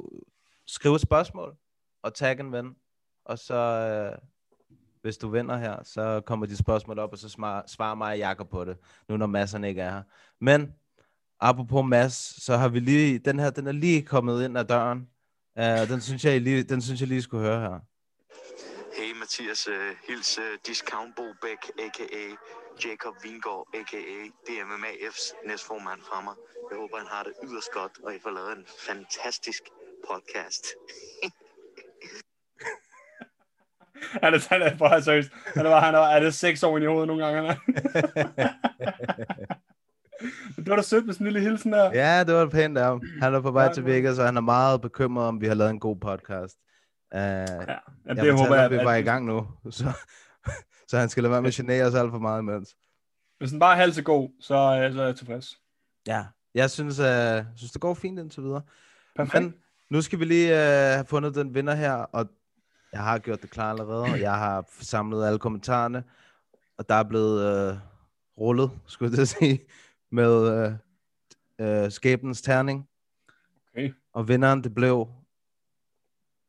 skrive et spørgsmål og tagge en ven. Og så, uh, hvis du vinder her, så kommer de spørgsmål op, og så svarer mig og Jakob på det, nu når masserne ikke er her. Men, apropos Mads, så har vi lige, den her, den er lige kommet ind ad døren. Uh, den, synes jeg, lige, den synes jeg lige skulle høre her. Hey Mathias, uh, hils uh, Discount Bo Bæk, a.k.a. Jacob Vingård, a.k.a. DMMAF's næstformand fra mig. Jeg håber, han har det yderst godt, og I får lavet en fantastisk podcast. Han er, han er bare seriøst. Han er, bare, han er, er det seks år i hovedet nogle gange? Det var da sødt med sådan en lille hilsen der. Ja, det var pænt af ham. Han er på vej Ja, til det Vegas, og han er meget bekymret om, vi har lavet en god podcast. Uh, ja, Ja, jeg det det håber jeg, at vi at- var i gang nu. Så, så han skal lade være med at genere os alt for meget imens. Hvis den bare er halvt så god, så, øh, så er jeg tilfreds. Ja, jeg synes, uh, synes det går fint indtil videre. Perfekt. Men nu skal vi lige uh, have fundet den vinder her, og jeg har gjort det klar allerede, og jeg har samlet alle kommentarerne, og der er blevet uh, rullet, skulle jeg at sige, med uh, uh, skæbens terning. Okay. Og vinderen, det blev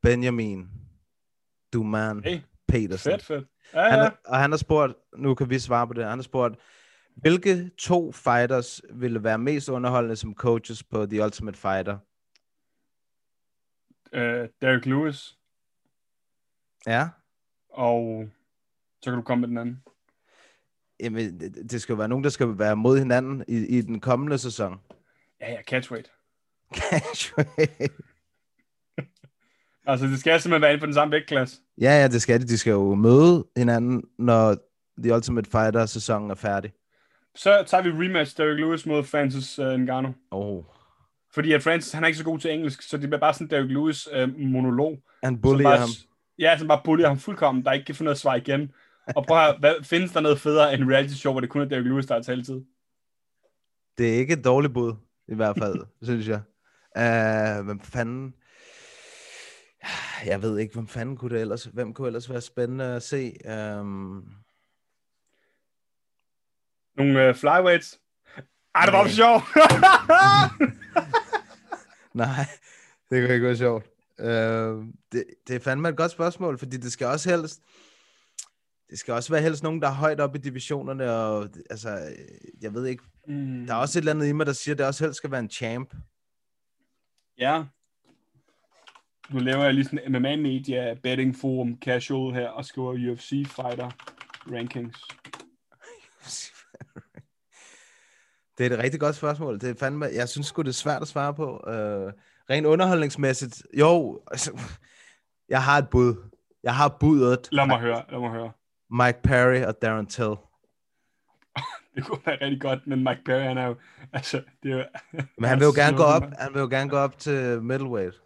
Benjamin Duman Hey, Petersen. fedt, fedt. Ja, Han, ja. har- og han har spurgt, nu kan vi svare på det, han har spurgt, hvilke to fighters ville være mest underholdende som coaches på The Ultimate Fighter? Uh, Derek Lewis, Ja, og så kan du komme med den anden. Jamen, det, det skal jo være nogen, der skal være mod hinanden i, i den kommende sæson. Ja, ja, catchweight. Casual. Altså, det skal simpelthen være inden for den samme vægtklasse. ja, ja, det skal de. De skal jo møde hinanden, når The Ultimate Fighter sæsonen er færdig. Så tager vi rematch Derek Lewis mod Francis uh, Ngannou. Oh. Fordi at Francis, han er ikke så god til engelsk, så det bliver bare sådan Derek Lewis øh, monolog. Han bullier bare, ham. Ja, som bare bullier ham fuldkommen, der ikke kan finde noget svar igen. Og prøv at hvad, findes der noget federe end en reality show, hvor det kun er Derek Lewis, der har taletid? Det er ikke et dårligt bud, i hvert fald, synes jeg. Uh, hvem fanden... Jeg ved ikke, hvem fanden kunne det ellers... Hvem kunne ellers være spændende at se? Um... Nogle øh, flyweights? Ej, det var Nej. for sjov! Nej, det kan ikke være sjovt. Uh, det, det er fandme et godt spørgsmål, fordi det skal også helst... Det skal også være helst nogen, der er højt oppe i divisionerne, og altså, jeg ved ikke, mm. der er også et eller andet i mig, der siger, at det også helst skal være en champ. Ja. Nu laver jeg lige sådan en MMA-media betting forum casual her, og skriver UFC fighter rankings. Det er et rigtig godt spørgsmål. Det er fandme, jeg synes sgu, det er svært at svare på. Uh, rent underholdningsmæssigt, jo, altså, jeg har et bud. Jeg har budet Lad mig høre, lad mig høre. Mike Perry og Darren Till. Det kunne være rigtig godt, men Mike Perry, han er jo, altså, det er jo... Men han vil jo gerne gå op, han vil jo gerne gå op til middleweight.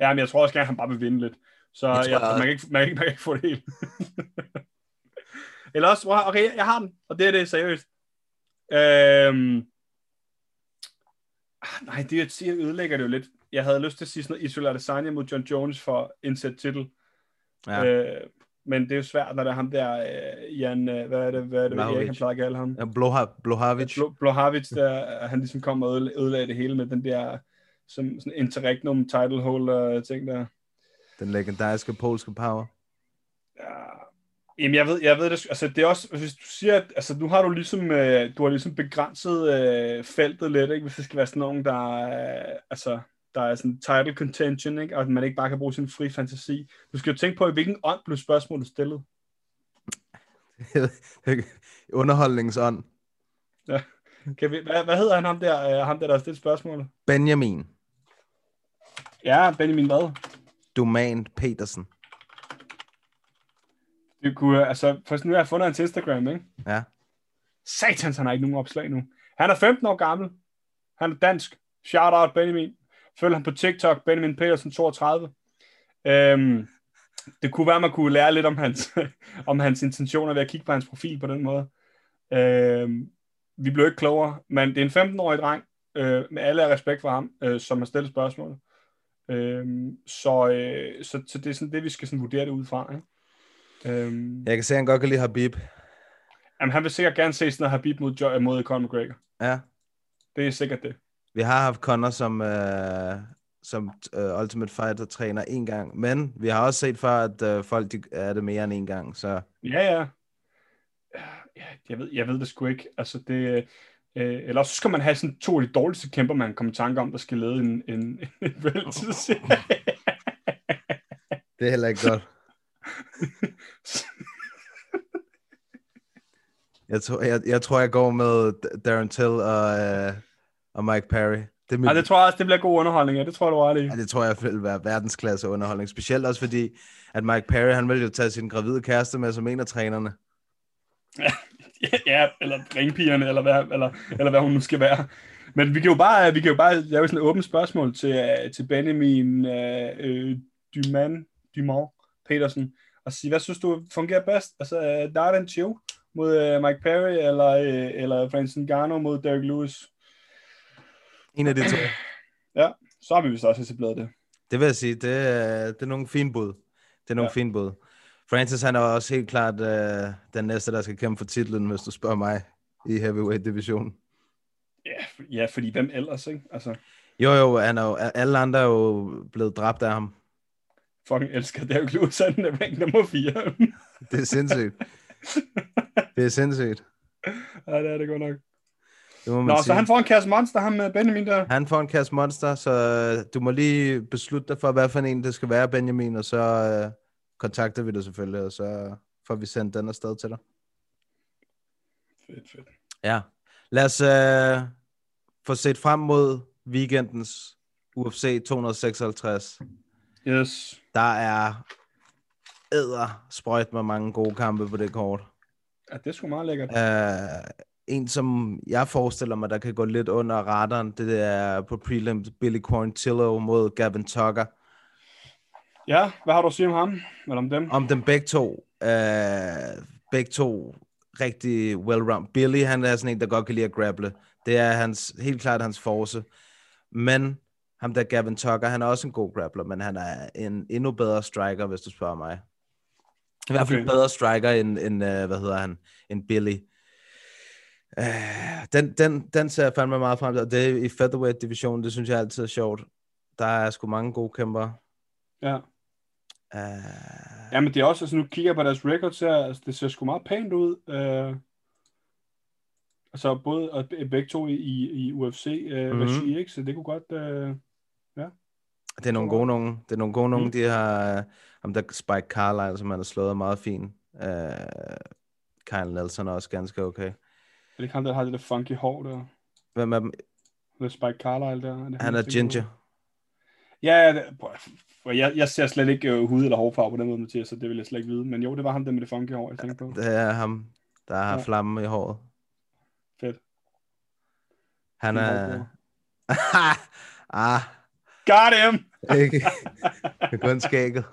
Ja, men jeg tror også gerne, han bare vil vinde lidt. Så Jeg tror, jeg- man, kan ikke, man, kan ikke, man kan ikke få det hele. Eller også, okay, jeg har den, og det er det seriøst. Øhm... ah, Nej, det jeg siger, ødelægger det jo lidt. Jeg havde lyst til at sige sådan noget Isola Adesanya mod John Jones for at indsætte titel. Ja. Øh, men det er jo svært, når det er ham der, øh, Jan, øh, hvad er det, hvad er det, Blahovic. Erik, han plejer at kalde ham? Ja, Bloha- Blohavic. Blo- Blohavic, der, han ligesom kom og ødela- ødelagde det hele med den der som sådan interregnum title holder ting der. Den legendariske polske power. Ja. Jamen, jeg ved, jeg ved det, altså det er også, hvis du siger, at altså, nu har du ligesom, øh, du har ligesom begrænset øh, feltet lidt, ikke? hvis det skal være sådan nogen, der er, altså, der er sådan title contention, ikke? og at man ikke bare kan bruge sin fri fantasi. Du skal jo tænke på, i hvilken ånd blev spørgsmålet stillet. Underholdningsånd. Kan vi, hvad, hvad hedder han, ham der, øh, ham der, der har stillet spørgsmålet? Benjamin. Ja, Benjamin hvad? Duman Petersen. Det kunne, altså, først nu har jeg fundet hans Instagram, ikke? Ja. Satans, han har ikke nogen opslag nu. Han er 15 år gammel. Han er dansk. Shout out Benjamin. Følg ham på TikTok, Benjamin Petersen 32. Øhm, det kunne være, man kunne lære lidt om hans, om hans intentioner ved at kigge på hans profil på den måde. Øhm, vi blev ikke klogere, men det er en 15-årig dreng, øh, med alle respekt for ham, øh, som har stillet spørgsmålet. Øhm, så, øh, så, så det er sådan det, vi skal sådan vurdere det ud fra. Ikke? Øhm, Jeg kan se, at han godt kan lide Habib. Jamen, han vil sikkert gerne se sådan noget Habib mod, mod Conor McGregor. Ja. Det er sikkert det. Vi har haft Conor som, øh, som øh, Ultimate Fighter træner en gang, men vi har også set før, at øh, folk de er det mere end en gang, så Ja, ja. ja jeg, ved, jeg ved det sgu ikke. Altså, det, øh, eller også så skal man have sådan to af de dårligste kæmper, man kommer i tanke om, der skal lede en, en, en reality-serie. det er heller ikke godt. Jeg tror, jeg, jeg, tror, jeg går med Darren Till og, øh, og Mike Perry. Det, mit, Ej, det tror jeg også, det bliver god underholdning. Ja. Det tror jeg, du ret i. ja, det tror jeg vil være verdensklasse underholdning. Specielt også fordi, at Mike Perry, han vil jo tage sin gravide kæreste med som en af trænerne. ja, eller ringpigerne, eller hvad, eller, eller hvad hun nu skal være. Men vi kan jo bare, vi kan jo bare lave sådan et åbent spørgsmål til, øh, til Benjamin øh, øh, Duman, Dumont Petersen, og sige, hvad synes du fungerer bedst? Altså, øh, Darden Chiu mod øh, Mike Perry, eller, øh, eller Francis Ngannou mod Derek Lewis? En af de to. Så har vi vist også etableret det. Det vil jeg sige, det, er- det er nogle fine bud. Det er nogle Ja. ja. fine bud. Francis, han er også helt klart øh, den næste, der skal kæmpe for titlen, hvis du spørger mig, i heavyweight-divisionen. Ja, for, ja, fordi hvem ellers, ikke? Altså, Jo, jo, han er jo, alle andre er jo blevet dræbt af ham. fucking elsker Derek Lewis, han er rank nummer 4. Det er sindssygt. det er sindssygt. ja, det er det godt nok. Det må man Nå, sige. så han får en kasse monster, ham med Benjamin der. han får en kasse monster, så øh, du må lige beslutte dig for, hvad for en det skal være, Benjamin, og så øh, kontakter vi dig selvfølgelig, og så får vi sendt den afsted til dig. Fedt, fedt. Ja. Lad os øh, få set frem mod weekendens UFC 256. Yes. Der er æder sprøjt med mange gode kampe på det kort. Ja, det er sgu meget lækkert. Uh, en, som jeg forestiller mig, der kan gå lidt under radaren, det er på prelim Billy Quarantillo mod Gavin Tucker. Ja, hvad har du at sige om ham? Eller om dem? Om dem begge to. Øh, begge to rigtig well-round. Billy, han er sådan en, der godt kan lide at grapple. Det er hans, helt klart hans force. Men ham der Gavin Tucker, han er også en god grappler, men han er en endnu bedre striker, hvis du spørger mig. I hvert fald Okay. en bedre striker end, end uh, hvad hedder han, end Billy. Uh, den, den, den ser jeg fandme meget frem til, det er i featherweight-divisionen, det synes jeg altid er sjovt. Der er sgu mange gode kæmper. Ja. Uh, Ja, men det er også, altså nu kigger jeg på deres records her, altså det ser sgu meget pænt ud. Øh, altså både og be- begge to i, i, i UFC øh, Mhm. mm-hmm. regi, ikke? Så det kunne godt... Øh, Det er nogle gode nogen. Det er nogle gode nogen. Mm. De har ham der Spike Carlisle, som han har slået er meget fint. Uh, Kyle Nelson er også ganske okay. Er det ikke ham, der har det der funky hår der? Hvem er dem? Det er Spike Carlisle der. det Han jeg er på? ginger. Ja, ja, det, prøv, for jeg, jeg ser slet ikke øh, hud- eller hårfarve på den måde, Mathias, så det vil jeg slet ikke vide. Men jo, det var ham der med det funky hår, jeg tænkte på. Det er ham, der har Ja. flamme i håret. Fedt. Han er... ah, Got him! ikke. Det er kun skægget.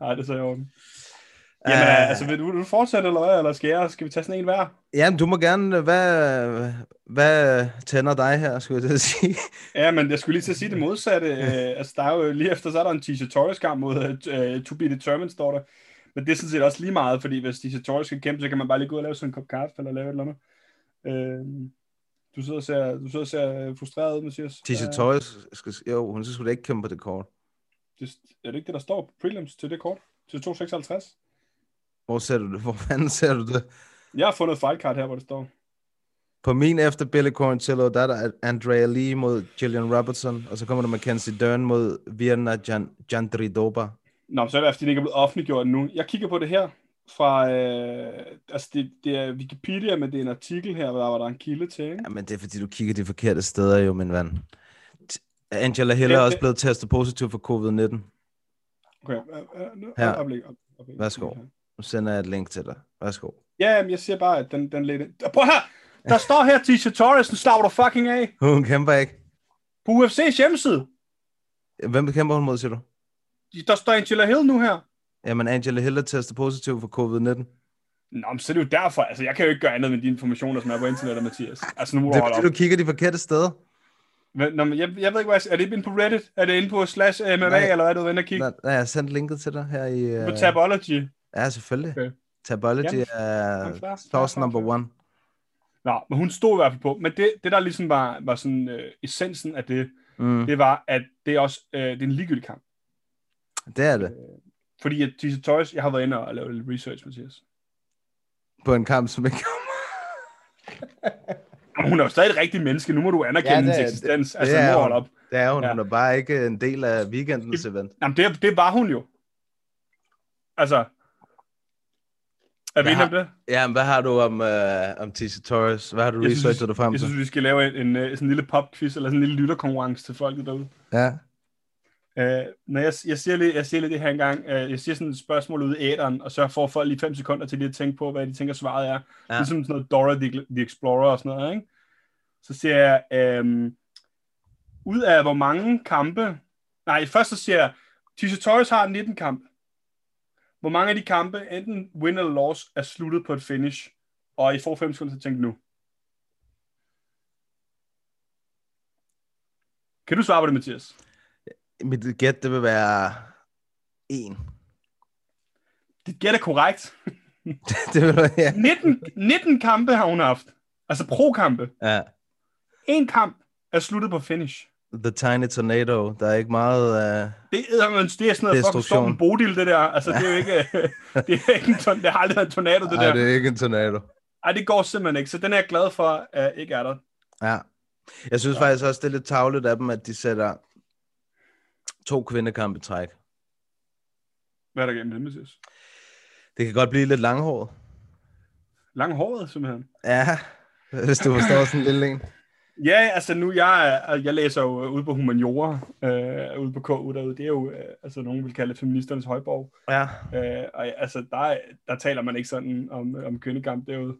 Nej, det er så i orden. Jamen, uh, altså, vil du, vil du fortsætte, eller hvad? Eller skal, jeg, skal vi tage sådan en hver? Jamen, du må gerne... Hvad, hvad tænder dig her, skulle jeg til at sige? Ja, men jeg skulle lige til at sige det modsatte. uh, altså, der er jo lige efter, så er der en Tisha Torres kamp mod uh, To Be Determined, står der. Men det er sådan set også lige meget, fordi hvis Tisha Torres skal kæmpe, så kan man bare lige gå ud og lave sådan en kop kaffe, eller lave et eller andet. Uh, du sidder og ser, du sidder og ser frustreret ud, Mathias. Tisha Øh, Torres, skal, jo, hun skal sgu da ikke kæmpe på det kort. det, er det ikke det, der står på prelims til det kort? Til 256? Hvor ser du det? Hvor fanden ser du det? Jeg har fundet et fightcard her, hvor det står. På min efter Billy Quarantillo, der er der Andrea Lee mod Gillian Robertson, og så kommer der Mackenzie Dern mod Virna Jan, Jandridoba. Nå, så er det, fordi det ikke er blevet offentliggjort nu. Jeg kigger på det her fra, øh, altså det, det er Wikipedia, men det er en artikel her, hvor der var der en kilde til, ikke? Jamen, det er fordi, du kigger de forkerte steder jo, min ven. Angela Hill er også blevet testet positiv for covid-19. Okay, øh, øh, Her. Værsgo. Nu sender jeg et link til dig. Værsgo. Ja, men jeg siger bare, at den, den lidt... Prøv her! Der står her, Tisha Torres, den slår du fucking af. Hun kæmper ikke. På UFC's hjemmeside. Hvem kæmper hun mod, siger du? Der står Angela Hill nu her. Jamen, Angela Hill er testet positiv for covid-19. Nå, men så er det jo derfor. Altså, jeg kan jo ikke gøre andet med de informationer, som er på internettet, Mathias. Altså, nu må Det du er du kigger de forkerte steder. Men, Nå, men jeg, jeg ved ikke, hvad jeg, Er det inde på Reddit? Er det inde på slash MMA, Nej. eller hvad er du inde og kigge? Nej, nej, jeg har sendt linket til dig her i... På Uh... Tabology. Ja, selvfølgelig. Okay. Tabology Jamen, er source number one. Nå, men hun stod i hvert fald på. Men det, det der ligesom var, var sådan øh, essensen af det, Mm, det var, at det er også øh, det er en ligegyldig kamp. det er det. Fordi at Tisha Torres, jeg har været inde og lavet lidt research, Mathias. På en kamp, som ikke... Jamen, hun er jo stadig et rigtigt menneske. Nu må du anerkende Ja, det hendes eksistens. det altså, er nu op. Det er hun. Ja. Hun er bare ikke en del af weekendens event. Jamen, det, det var hun jo. Altså, er vi Jeg enige om det? Ja, men hvad har du om, uh, om Tisha Torres? Hvad har du Jeg synes, researchet dig frem Jeg til? synes, vi skal lave en, en, øh, sådan en lille popquiz, eller sådan en lille lytterkonkurrence til folket derude. Ja. Uh, når jeg, jeg, siger lidt, jeg siger lidt det her engang, uh, jeg siger sådan et spørgsmål ude i æderen, og så får folk lige fem sekunder til lige at tænke på, hvad de tænker svaret er. Ja. Ligesom sådan noget Dora the, the Explorer og sådan noget, ikke? Så siger jeg, um, ud af hvor mange kampe, nej, først så siger jeg, Tisha Torres har 19 kampe. Hvor mange af de kampe, enten win eller loss, er sluttet på et finish? Og I får 5 sekunder til at tænke nu. Kan du svare på det, Mathias? Mit gæt, det vil være en. Dit gæt er korrekt. det vil være, ja. 19, 19 kampe har hun haft. Altså pro-kampe. ja. En kamp er sluttet på finish. The Tiny Tornado. Der er ikke meget... Uh... Det er, det er sådan noget fucking storm Bodil, det der. Altså, det er jo ikke, det er ikke en ton, det har aldrig været en tornado, det Ej, der. det er ikke en tornado. Ej, det går simpelthen ikke. Så den er jeg glad for, at ikke er der. Ja. Jeg synes ja. faktisk også, det er lidt tavligt af dem, at de sætter to kvindekampe træk. Hvad er der gennem det, Mathias? Det kan godt blive lidt langhåret. Lang håret, simpelthen. Ja, hvis du forstår sådan en lille en. Ja, altså nu, jeg, jeg læser jo ude på humaniora, øh, ude på KU derude. Det er jo, øh, altså nogen vil kalde det feministernes højborg. Ja. Øh, og altså, der, er- der taler man ikke sådan om, om kvindekamp derude.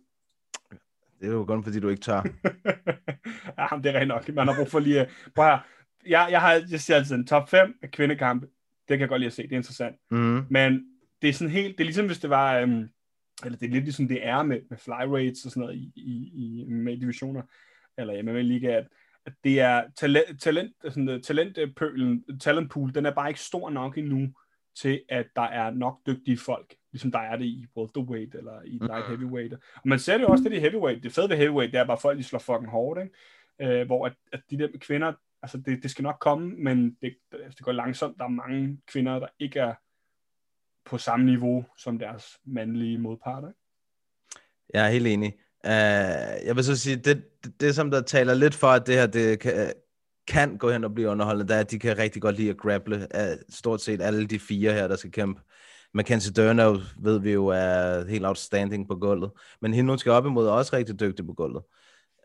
Det er jo kun fordi, du ikke tør. ja, det er rent nok. Man har brug for lige... Prøv her. Jeg, jeg, har, jeg siger altid en top 5 af kvindekampe. Det kan jeg godt lide at se. Det er interessant. Mm. Men det er sådan helt... Det er ligesom, hvis det var... Øhm, eller det er lidt ligesom det er med, med fly rates og sådan noget i, i, i med divisioner, eller MMA Liga, at, at det er talent, talent, sådan, talentpølen, talentpool, den er bare ikke stor nok endnu til, at der er nok dygtige folk, ligesom der er det i welterweight eller i light heavyweight. Og man ser det jo også, det i heavyweight. Det fede ved heavyweight, det er bare folk, de slår fucking hårdt, ikke? Øh, hvor at, at de der kvinder, altså det, det skal nok komme, men det, det går langsomt. Der er mange kvinder, der ikke er på samme niveau som deres mandlige modparter. Jeg er helt enig. Uh, jeg vil så sige, det, det, det som der taler lidt for, at det her det kan, kan gå hen og blive underholdende, det er, at de kan rigtig godt lide at grapple af stort set alle de fire her, der skal kæmpe. Mackenzie Dernau ved vi jo er helt outstanding på gulvet, men hende hun skal op imod er også rigtig dygtig på gulvet.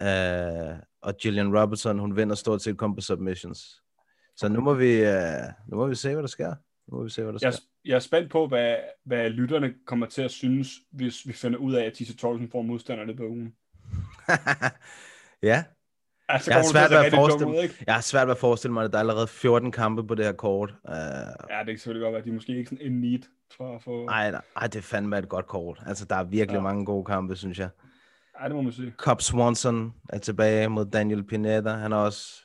Uh, og Gillian Robertson, hun vinder stort set kun på submissions. Så nu må vi, uh, nu må vi se, hvad der sker. Nu må vi se, hvad der Jeg, sker. jeg er spændt på, hvad, hvad lytterne kommer til at synes, hvis vi finder ud af, at Tisse Torkelsen får modstanderne på ugen. ja, Altså, jeg har svært ved at dum forestille ud, jeg har svært ved at forestille mig, at der er allerede 14 kampe på det her kort. Uh, Ja, det kan selvfølgelig godt være, at de måske ikke sådan en need for at få... ej, nej, ej, det er fandme et godt kort. Altså, der er virkelig Ja. ja. mange gode kampe, synes jeg. Ej, det må man sige. Cobb Swanson er tilbage mod Daniel Pineda. Han har også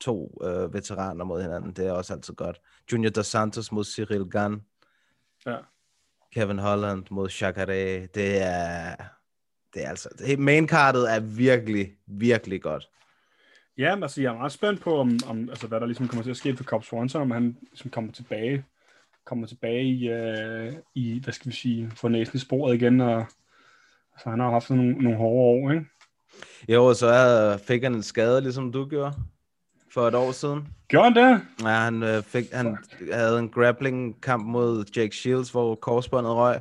to øh, veteraner mod hinanden. Det er også altid godt. Junior Dos Santos mod Cyril Gann. Ja. Kevin Holland mod Chakare. Det er... Det er altså... Det, maincardet er virkelig, virkelig godt. Ja, men altså, jeg er meget spændt på, om, om, altså, hvad der ligesom kommer til at ske for Cobb Swanson, om han ligesom kommer tilbage, kommer tilbage i, øh, i hvad skal vi sige, få næsen i sporet igen, og altså, han har haft nogle, nogle hårde år, ikke? Jo, så havde, fik han en skade, ligesom du gjorde for et år siden. Gjorde han det? Ja, han, øh, fik, han havde en grappling-kamp mod Jake Shields, hvor korsbåndet røg.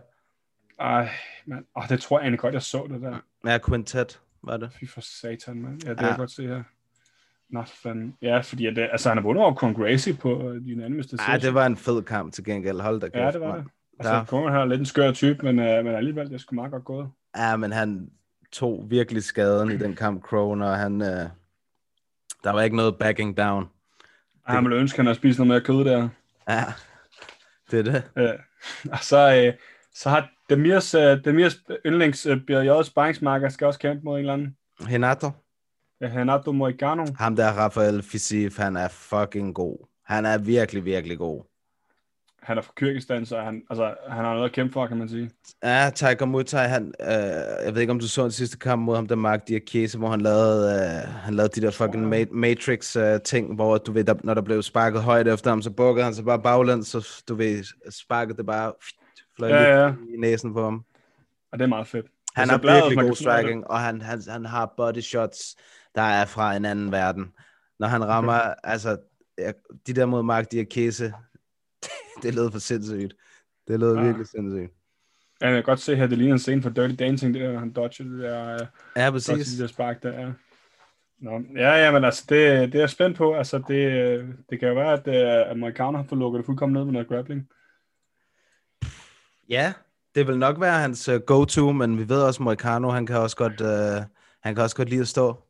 Ej, mand. Oh, det tror jeg egentlig godt, jeg så det der. Ja, Quintet var det. Fy for satan, mand. Ja, det Ja. kan jeg godt se her. Nå, fanden. Ja, fordi at, det- altså, han har vundet over Con Gracie på øh, de nærmeste Ja, det var en fed kamp til gengæld. Hold da kæft, Ja, det var mand. det. Altså, Ja. Conor har lidt en skør type, men, øh, men alligevel, det er sgu meget godt gået. Ja, men han tog virkelig skaden i den kamp, og han, øh, der var ikke noget backing down. Ej, Han ville ønske, at han havde spist noget mere kød der. Ja, det er det. Øh, og så, øh, så har Demirs, øh, Demirs yndlings øh, BJ sparringsmarker skal også kæmpe mod en eller anden. Renato, Øh, Renato Moicano. ham der Rafael Fisif, han er fucking god. Han er virkelig, virkelig god. Han er fra Kyrgyzstan, så han, altså, han har noget at kæmpe for, kan man sige. Ja, Tiger Muay han, øh, jeg ved ikke, om du så den sidste kamp mod ham, der Mark Diakese, hvor han lavede, øh, han lavede de der fucking ma- Matrix-ting, hvor du ved, der, når der blev sparket højt efter ham, så bukkede han sig bare baglæns, så du ved, sparket det bare fløj Ja, ja, i næsen på ham. Og det er meget fedt. Han Det har virkelig god striking, og han, han, han har body shots, der er fra en anden verden. Når han rammer, okay. altså, de der mod Mark Diakese, det lød for sindssygt. Det lød Ah. virkelig sindssygt. Ja, jeg kan godt se her, det ligner en scene fra Dirty Dancing, det der, han dodger det der, øh, Ja, dodger præcis. det der spark der, ja. Nå, ja, ja, men altså, det, det er jeg spændt på. Altså, det, øh, det kan jo være, at, øh, at Moicano har fået lukket det fuldkommen ned med noget grappling. Ja, det vil nok være hans go-to, men vi ved også, at Moicano, han kan også godt, uh, han kan også godt lide at stå.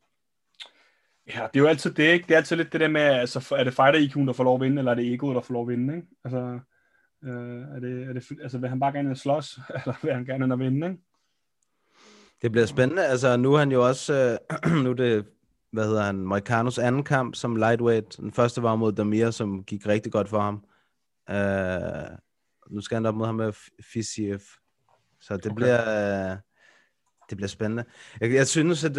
Ja, det er jo altid det, ikke? Det er altid lidt det der med, altså, er det fighter IQ'en, der får lov at vinde, eller er det egoet, der får lov at vinde, ikke? Altså, øh, er det, er det, altså, vil han bare gerne slås, eller vil han gerne ind vinde, ikke? Det bliver spændende. Altså, nu er han jo også, øh, nu er det, hvad hedder han, Moicanos anden kamp som lightweight. Den første var mod Damir, som gik rigtig godt for ham. Øh, nu skal han op mod ham med Fisiev. Så det okay. bliver, Øh, det bliver spændende. Jeg, jeg synes, at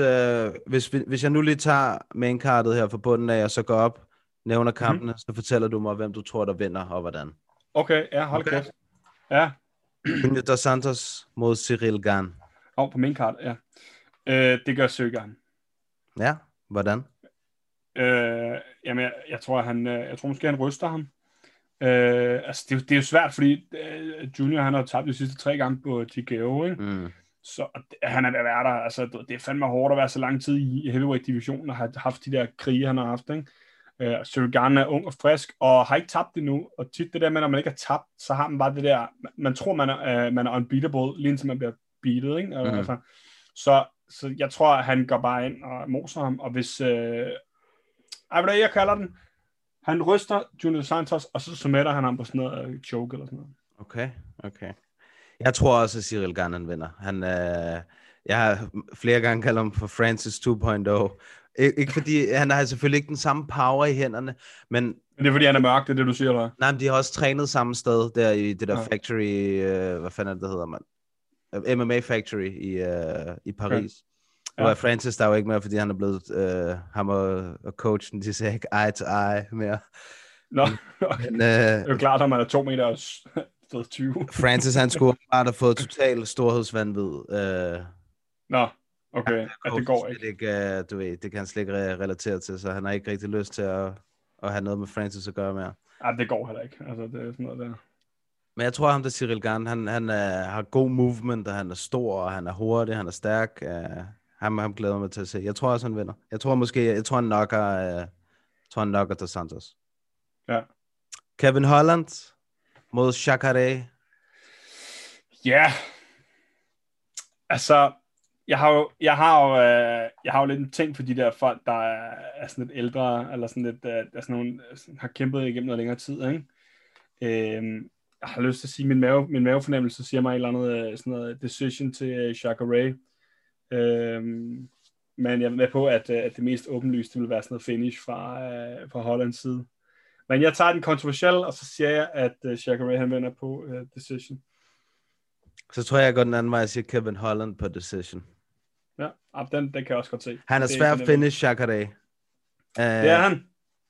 uh, hvis, vi- hvis jeg nu lige tager maincardet her fra bunden af, og så går op, nævner kampene, mm-hmm. så fortæller du mig, hvem du tror, der vinder, og hvordan. Okay, ja, hold Okay. kæft. Ja, Junior Dos Santos mod Cyril Gann. og på min kart, ja. Øh, det gør Søgeren. Ja, hvordan? Øh, jamen, jeg, jeg tror, han, øh, jeg tror måske, han ryster ham. Øh, altså, det, er det er jo svært, fordi øh, Junior, han har tabt de sidste tre gange på TKO, ikke? Mm. Så han er ved at være der. Altså, det er fandme hårdt at være så lang tid i heavyweight-divisionen og have haft de der krige, han har haft. Ikke? Uh, Sirgan er ung og frisk, og har ikke tabt endnu. Og tit det der med, når man ikke har tabt, så har man bare det der, man tror, man er, uh, man er unbeatable, lige indtil man bliver beatet. Ikke? Og, Mhm. altså, så så jeg tror, at han går bare ind og moser ham, og hvis... Øh, ej, hvad jeg kalder den? Han ryster Junior Santos, og så submitter han ham på sådan noget øh, choke eller sådan noget. Okay, okay. Jeg tror også, at Cyril Gane han vinder. Han, øh, jeg har flere gange kaldt ham for Francis 2.0. Ik- ikke fordi, han har selvfølgelig ikke den samme power i hænderne, men Men det er fordi, han er mørk, det er det, du siger, eller nej, men de har også trænet samme sted, der i det der Ja. factory, øh, hvad fanden er det, det hedder, man? Øh, MMA Factory i, øh, i Paris. Ja. Nu er Francis der jo ikke mere, fordi han er blevet, øh, ham og, og coachen, de ser ikke eye to eye mere. Nå, okay. Men, det er øh, jo klart, at man er to meter og s- så 20. Francis, han skulle bare have fået total storhedsvandvid. Øh, Nå, okay, ja, det går ikke. Ikke du ved, det kan han slet ikke re- relatere til, så han har ikke rigtig lyst til at, at have noget med Francis at gøre mere. Ja, det går heller ikke. Altså, det er sådan noget der. Men jeg tror, ham der Cyril Garn, han, han uh, har god movement, og han er stor, og han er hurtig, han er stærk. Uh, ham, ham glæder mig til at se. Jeg tror også, han vinder. Jeg tror måske, jeg tror, han knocker, uh, jeg tror, han knocker til Santos. Ja. Kevin Holland mod Chakare? Ja. Altså, jeg har jo, jeg har jo, øh, jeg har jo lidt en ting for de der folk, der er, er sådan lidt ældre, eller sådan lidt, øh, altså er sådan nogle, øh, har kæmpet igennem noget længere tid, ikke? Øhm, jeg har lyst til at sige, min, mave, min mavefornemmelse siger mig et eller andet, øh, sådan noget decision til øh, Ray. Øhm, men jeg er med på, at, øh, at det mest åbenlyste vil være sådan noget finish fra, øh, fra Hollands side. Men jeg tager den kontroversielle, og så siger jeg, at øh, Shaka Ray han vinder på øh, decision. Så tror jeg, jeg går den anden vej og siger Kevin Holland på decision. Ja, ah, den, den kan jeg også godt se. Han er svær at finish Jacare. Uh, Det er han.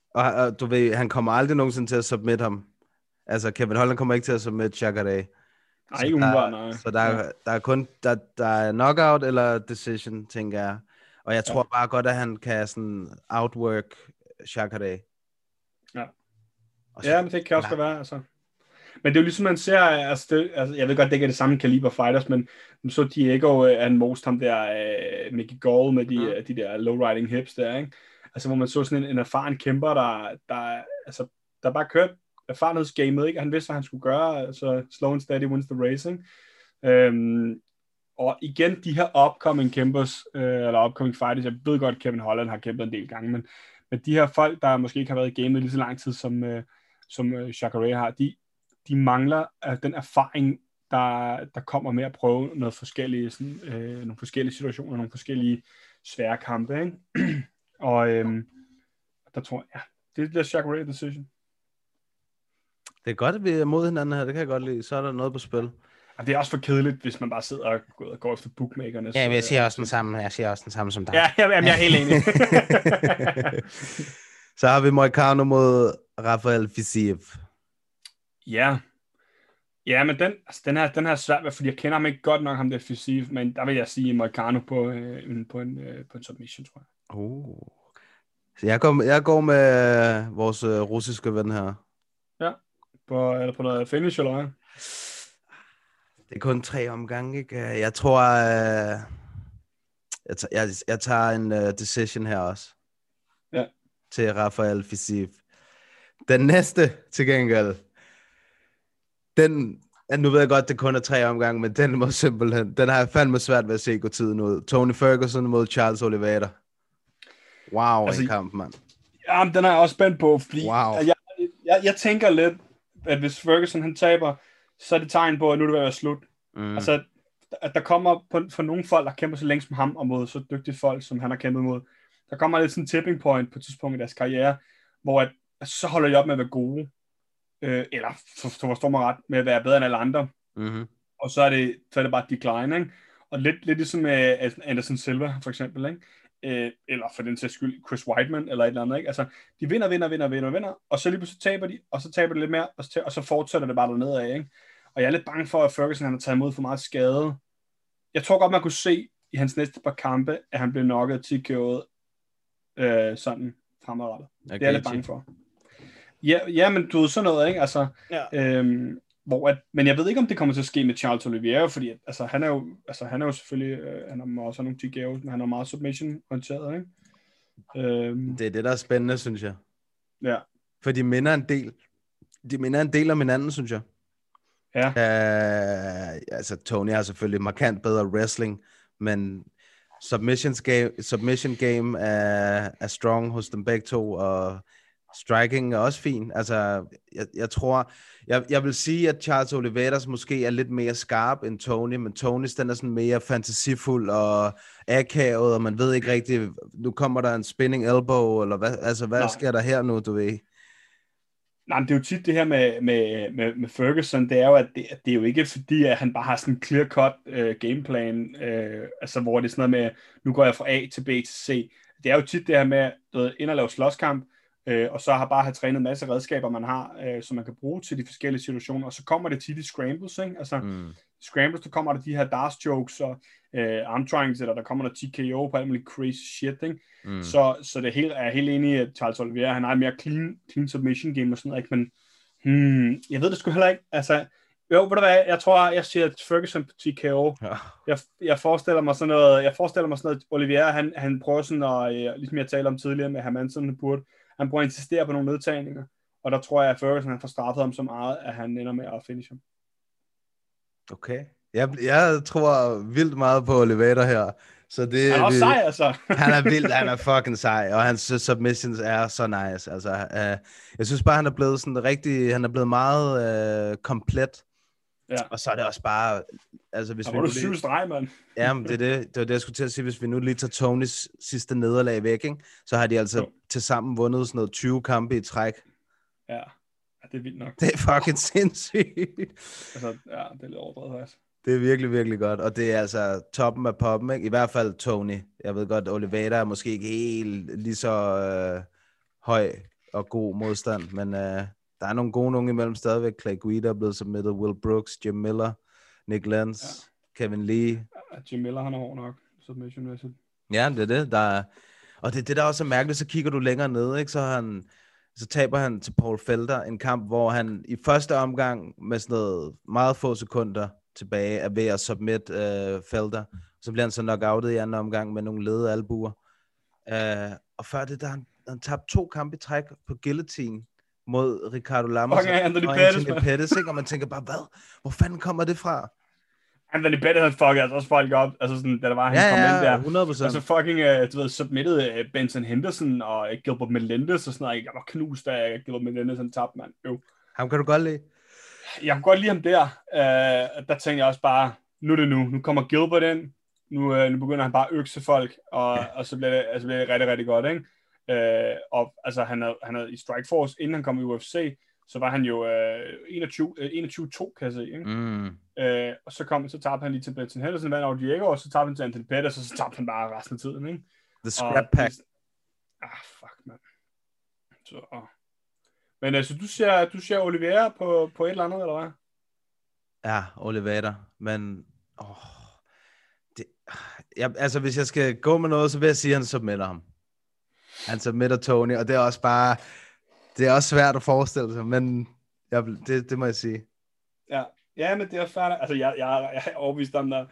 Og, og du ved, han kommer aldrig nogensinde til at submit ham. Altså, Kevin Holland kommer ikke til at submit Jacare. Nej, ikke umiddelbart, nej. Så der, er- der er kun der, der er knockout eller decision, tænker jeg. Og jeg tror bare godt, at han kan sådan outwork Jacare. Ja. Og så, Ja, men det kan også Ja. godt være, altså. Men det er jo ligesom, man ser, altså, det, altså jeg ved godt, det ikke er det samme kaliber fighters, men så Diego, øh, han most ham der, øh, Mickey Gall med de, Mm. mm. de der low-riding hips der, ikke? Altså, hvor man så sådan en, en erfaren kæmper, der, der, altså, der bare kørte erfarenhedsgamet, ikke? Han vidste, hvad han skulle gøre, altså slow and steady wins the racing. Øhm, og igen, de her upcoming kæmpers, øh, eller upcoming fighters, jeg ved godt, Kevin Holland har kæmpet en del gange, men, men de her folk, der måske ikke har været i gamet lige så lang tid, som, øh, som øh, Jacare har, de, de mangler øh, den erfaring, der, der kommer med at prøve noget forskellige, sådan, øh, nogle forskellige situationer, nogle forskellige svære kampe. Ikke? og øhm, der tror jeg, ja, det bliver Jacare decision. det er godt, at vi er mod hinanden her. Det kan jeg godt lide. Så er der noget på spil. Og det er også for kedeligt, hvis man bare sidder og går, efter bookmakerne. Ja, men jeg siger også den samme, jeg siger også den samme som dig. Ja, jeg, jeg er helt enig. Så har vi Moicano mod Rafael Fisiev. ja. Ja, men den, altså, den, her, den her er svært, ved, fordi jeg kender ham ikke godt nok, ham der fysik, men der vil jeg sige Moicano på, øh, en- på, en, øh, på en submission, tror jeg. Uh. Så jeg går, jeg går med øh, vores øh, russiske ven her. På, eller på noget finish, eller hvad? Det er kun tre omgange, ikke? Jeg tror, øh, jeg, tager, jeg, jeg tager en uh, decision her også. Ja. Til Rafael Fisiev. Den næste, til gengæld, den, nu ved jeg godt, det kun er tre omgange, men den må simpelthen, den har jeg fandme svært ved at se gå tiden ud. Tony Ferguson mod Charles Oliveira. Wow, Altså, en kamp, mand. Jamen, den er jeg også spændt på, fordi Wow. jeg, jeg, jeg tænker lidt, at hvis Ferguson han taber, så er det tegn på, at nu er det ved at være slut. Mm. Altså, at der kommer på, for nogle folk, der kæmper så længe som ham, og mod så dygtige folk, som han har kæmpet mod, der kommer lidt sådan en tipping point på et tidspunkt i deres karriere, hvor at så holder de op med at være gode, øh, eller for, forstår mig ret, med at være bedre end alle andre, Mm-hmm. og så er det, så er det bare decline, ikke? Og lidt, lidt ligesom med Anderson Silva, for eksempel, ikke? Øh, eller for den sags skyld Chris Whiteman, eller et eller andet, ikke? Altså, de vinder, vinder, vinder, vinder, vinder, og så lige pludselig taber de, og så taber de lidt mere, og så, og så fortsætter det bare dernede af, ikke? Og jeg er lidt bange for, at Ferguson han har taget imod for meget skade. Jeg tror godt, man kunne se i hans næste par kampe, at han blev knocket TKO'et øh, sådan fremadrettet. Det er jeg lidt bange for. Ja, ja, men du ved sådan noget, ikke? Altså, Ja. øhm, hvor at, men jeg ved ikke, om det kommer til at ske med Charles Oliveira, fordi at, altså, han, er jo, altså, han er jo selvfølgelig, øh, han har også nogle TKO's, men han er meget submission-orienteret, ikke? Øhm, Det er det, der er spændende, synes jeg. ja. For de minder en del. De minder en del om hinanden, synes jeg. Ja. Uh, altså, Tony har selvfølgelig markant bedre wrestling, men submissions game, submission game er, er strong hos dem begge to, og striking er også fin. Altså, jeg, jeg tror, jeg, jeg vil sige, at Charles Oliveras måske er lidt mere skarp end Tony, men Tonys den er sådan mere fantasifuld og akavet, og man ved ikke rigtigt, nu kommer der en spinning elbow, eller hvad, altså, hvad Nej. sker der her nu, du ved? Nej, men det er jo tit det her med, med, med, med Ferguson, det er jo, at det, at det er jo ikke fordi, at han bare har sådan en clear-cut øh, gameplan, øh, altså hvor det er sådan noget med, nu går jeg fra A til B til C. Det er jo tit det her med, du ved, ind og lave slåskamp, øh, og så har bare have trænet en masse redskaber, man har, øh, som man kan bruge til de forskellige situationer, og så kommer det tit i scrambles, ikke? Altså, Mm. scrambles, der kommer der de her darts jokes, og øh, arm triangles, eller der kommer der TKO på alt muligt crazy shit, ikke? Mm. Så, så det helt, er helt enig i, at Charles Oliveira, han har en mere clean, clean submission game og sådan noget, ikke? men hmm, jeg ved det sgu heller ikke. Altså, jo, ved du hvad, jeg tror, jeg siger Ferguson på TKO. Ja. Jeg, jeg forestiller mig sådan noget, jeg forestiller mig sådan noget, Oliveira, han, han prøver sådan at, øh, ligesom jeg talte om tidligere med Hermansson, han burde, han prøver at insistere på nogle nedtagninger, og der tror jeg, at Ferguson han får straffet ham så meget, at han ender med at finish ham. Okay. Jeg, jeg tror vildt meget på Oliveira her. Så det, Han er også sej, altså. han er vild, han er fucking sej, og hans submissions er så nice. Altså, uh, jeg synes bare, han er blevet sådan rigtig, han er blevet meget uh, komplet. Ja. Og så er det også bare, altså hvis Der vi var nu du syv streg, mand. ja, men det er det, det var det, jeg skulle til at sige, hvis vi nu lige tager Tonys sidste nederlag væk, ikke? så har de altså Jo. til sammen vundet sådan noget 20 kampe i træk. Ja. ja, det er vildt nok. Det er fucking sindssygt. Altså, ja, det er lidt overdrevet, faktisk. Det er virkelig, virkelig godt, og det er altså toppen af poppen, ikke? I hvert fald Tony. Jeg ved godt, Oliveira er måske ikke helt lige så øh, høj og god modstand, men øh, der er nogle gode nogen imellem stadigvæk. Clay Guida er blevet submitted, Will Brooks, Jim Miller, Nick Lenz, ja. Kevin Lee. Ja, Jim Miller, han er hård nok, submission-mæssigt. Ja, det er det. Der er, og det det, der også er mærkeligt, så kigger du længere ned, ikke? Så, han, så taber han til Paul Felder en kamp, hvor han i første omgang med sådan noget meget få sekunder tilbage er ved at submit øh, Felder. Så bliver han så knockoutet i anden omgang med nogle lede albuer. Øh, og før det, der han, han tabt to kampe i træk på guillotine mod Ricardo Lammers Fucking Anthony og Pettis, Anthony. Pettis, ikke? Og man tænker bare, hvad? Hvor fanden kommer det fra? Anthony Pettis, han fuckede altså også folk op. Altså sådan, da der var, han Ja, kom ind ja, der. 100 Og så fucking, uh, du ved, submitted uh, Benson Henderson og uh, Gilbert Melendez og sådan noget. Jeg var knust af Gilbert Melendez, han tabte, mand. Jo. Ham kan du godt lide. Jeg kunne godt lide ham der. Uh, der tænkte jeg også bare, nu er det nu. Nu kommer Gilbert ind. Nu, uh, nu begynder han bare at økse folk, og, ja. og så bliver det, altså, bliver det rigtig, rigtig godt, ikke? Uh, og altså, han er, han er i Strikeforce, inden han kom i UFC, så var han jo uh, 21, uh, 21-2, kan jeg se, ikke? Mm. Øh, og så kom så tabte han lige til Benson Henderson, vandt over Diego, og så tabte han til Anthony Pettis, og så tabte han bare resten af tiden, ikke? The Scrap Pack. Ah, fuck, mand. Så, åh. Men altså, du ser, du ser Oliveira på, på et eller andet, eller hvad? Ja, Oliveira, men åh, det, jeg, altså hvis jeg skal gå med noget, så vil jeg sige, at han submitter ham altså Midt og Tony, og det er også bare, det er også svært at forestille sig, men jeg, det, det må jeg sige. Ja, ja men det er færdigt. Altså, jeg, jeg, jeg er overbevist om, der,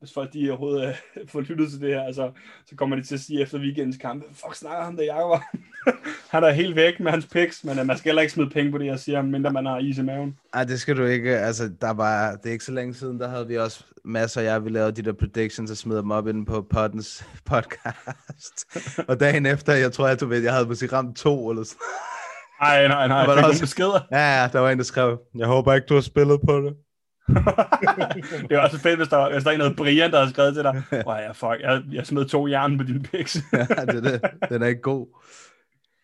hvis folk de overhovedet øh, får lyttet til det her, altså, så kommer de til at sige efter weekendens kamp, fuck snakker ham der, Jacob? han er helt væk med hans picks, men uh, man skal heller ikke smide penge på det, jeg siger, mindre man har is i maven. Ej, det skal du ikke. Altså, der var, det er ikke så længe siden, der havde vi også masser af jer, vi lavede de der predictions og smed dem op inde på poddens podcast. og dagen efter, jeg tror, at du ved, jeg havde måske ramt to eller sådan Nej, nej, nej, Der var jeg fik også- beskeder. Ja, ja, der var en, der skrev, jeg håber ikke, du har spillet på det. det er også fedt, hvis der, hvis der er noget Brian, der har skrevet til dig. Åh ja, fuck, jeg, jeg smed to jern på dine picks. ja, det er det. Den er ikke god.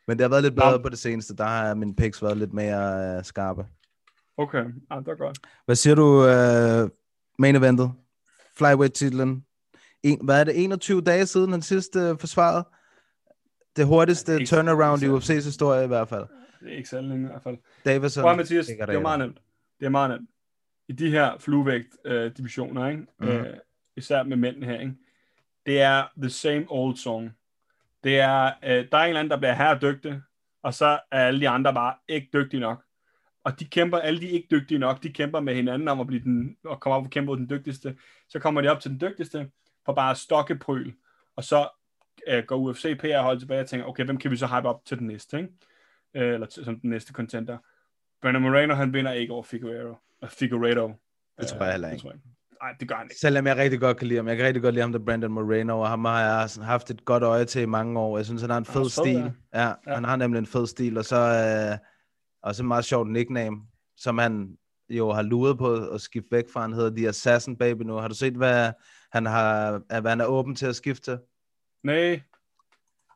Men det har været lidt bedre Nå. på det seneste. Der har mine picks været lidt mere uh, skarpe. okay, ja, det er godt. Hvad siger du, uh, main eventet? Flyweight-titlen. En, hvad er det, 21 dage siden han sidst uh, forsvarede? Det hurtigste Ikke- turnaround i UFC's historie i hvert fald. Det er ikke særlig i hvert fald. Davison. Prøv at, Mathias, det er meget nemt. Det er meget nemt. I de her fluevægt-divisioner, ikke? Mhm. Øh, især med mændene her, ikke? det er the same old song. Det er, øh, der er en eller anden, der bliver her dygtig, og så er alle de andre bare ikke dygtige nok. Og de kæmper, alle de ikke dygtige nok, de kæmper med hinanden om at blive den, og komme op og kæmpe mod den dygtigste. Så kommer de op til den dygtigste, for bare stokke pryl. Og så øh, går UFC PR holdt tilbage og tænker, okay, hvem kan vi så hype op til den næste, ikke? Øh, eller til, som den næste contender. Brandon Moreno, han vinder ikke over Figueroa. Figueredo. Det tror jeg heller Øh, ikke. tror jeg. Nej, det gør han ikke. Selvom jeg rigtig godt kan lide ham. Jeg kan rigtig godt lide ham, der Brandon Moreno, og ham har jeg sådan haft et godt øje til i mange år. Jeg synes, han har en fed fed, stil. Ja. Ja. ja, han har nemlig en fed stil, og så øh, også en meget sjovt nickname, som han jo har luret på at skifte væk fra. Han hedder The Assassin Baby nu. Har du set, hvad han, har, hvad han er åben til at skifte? Nej,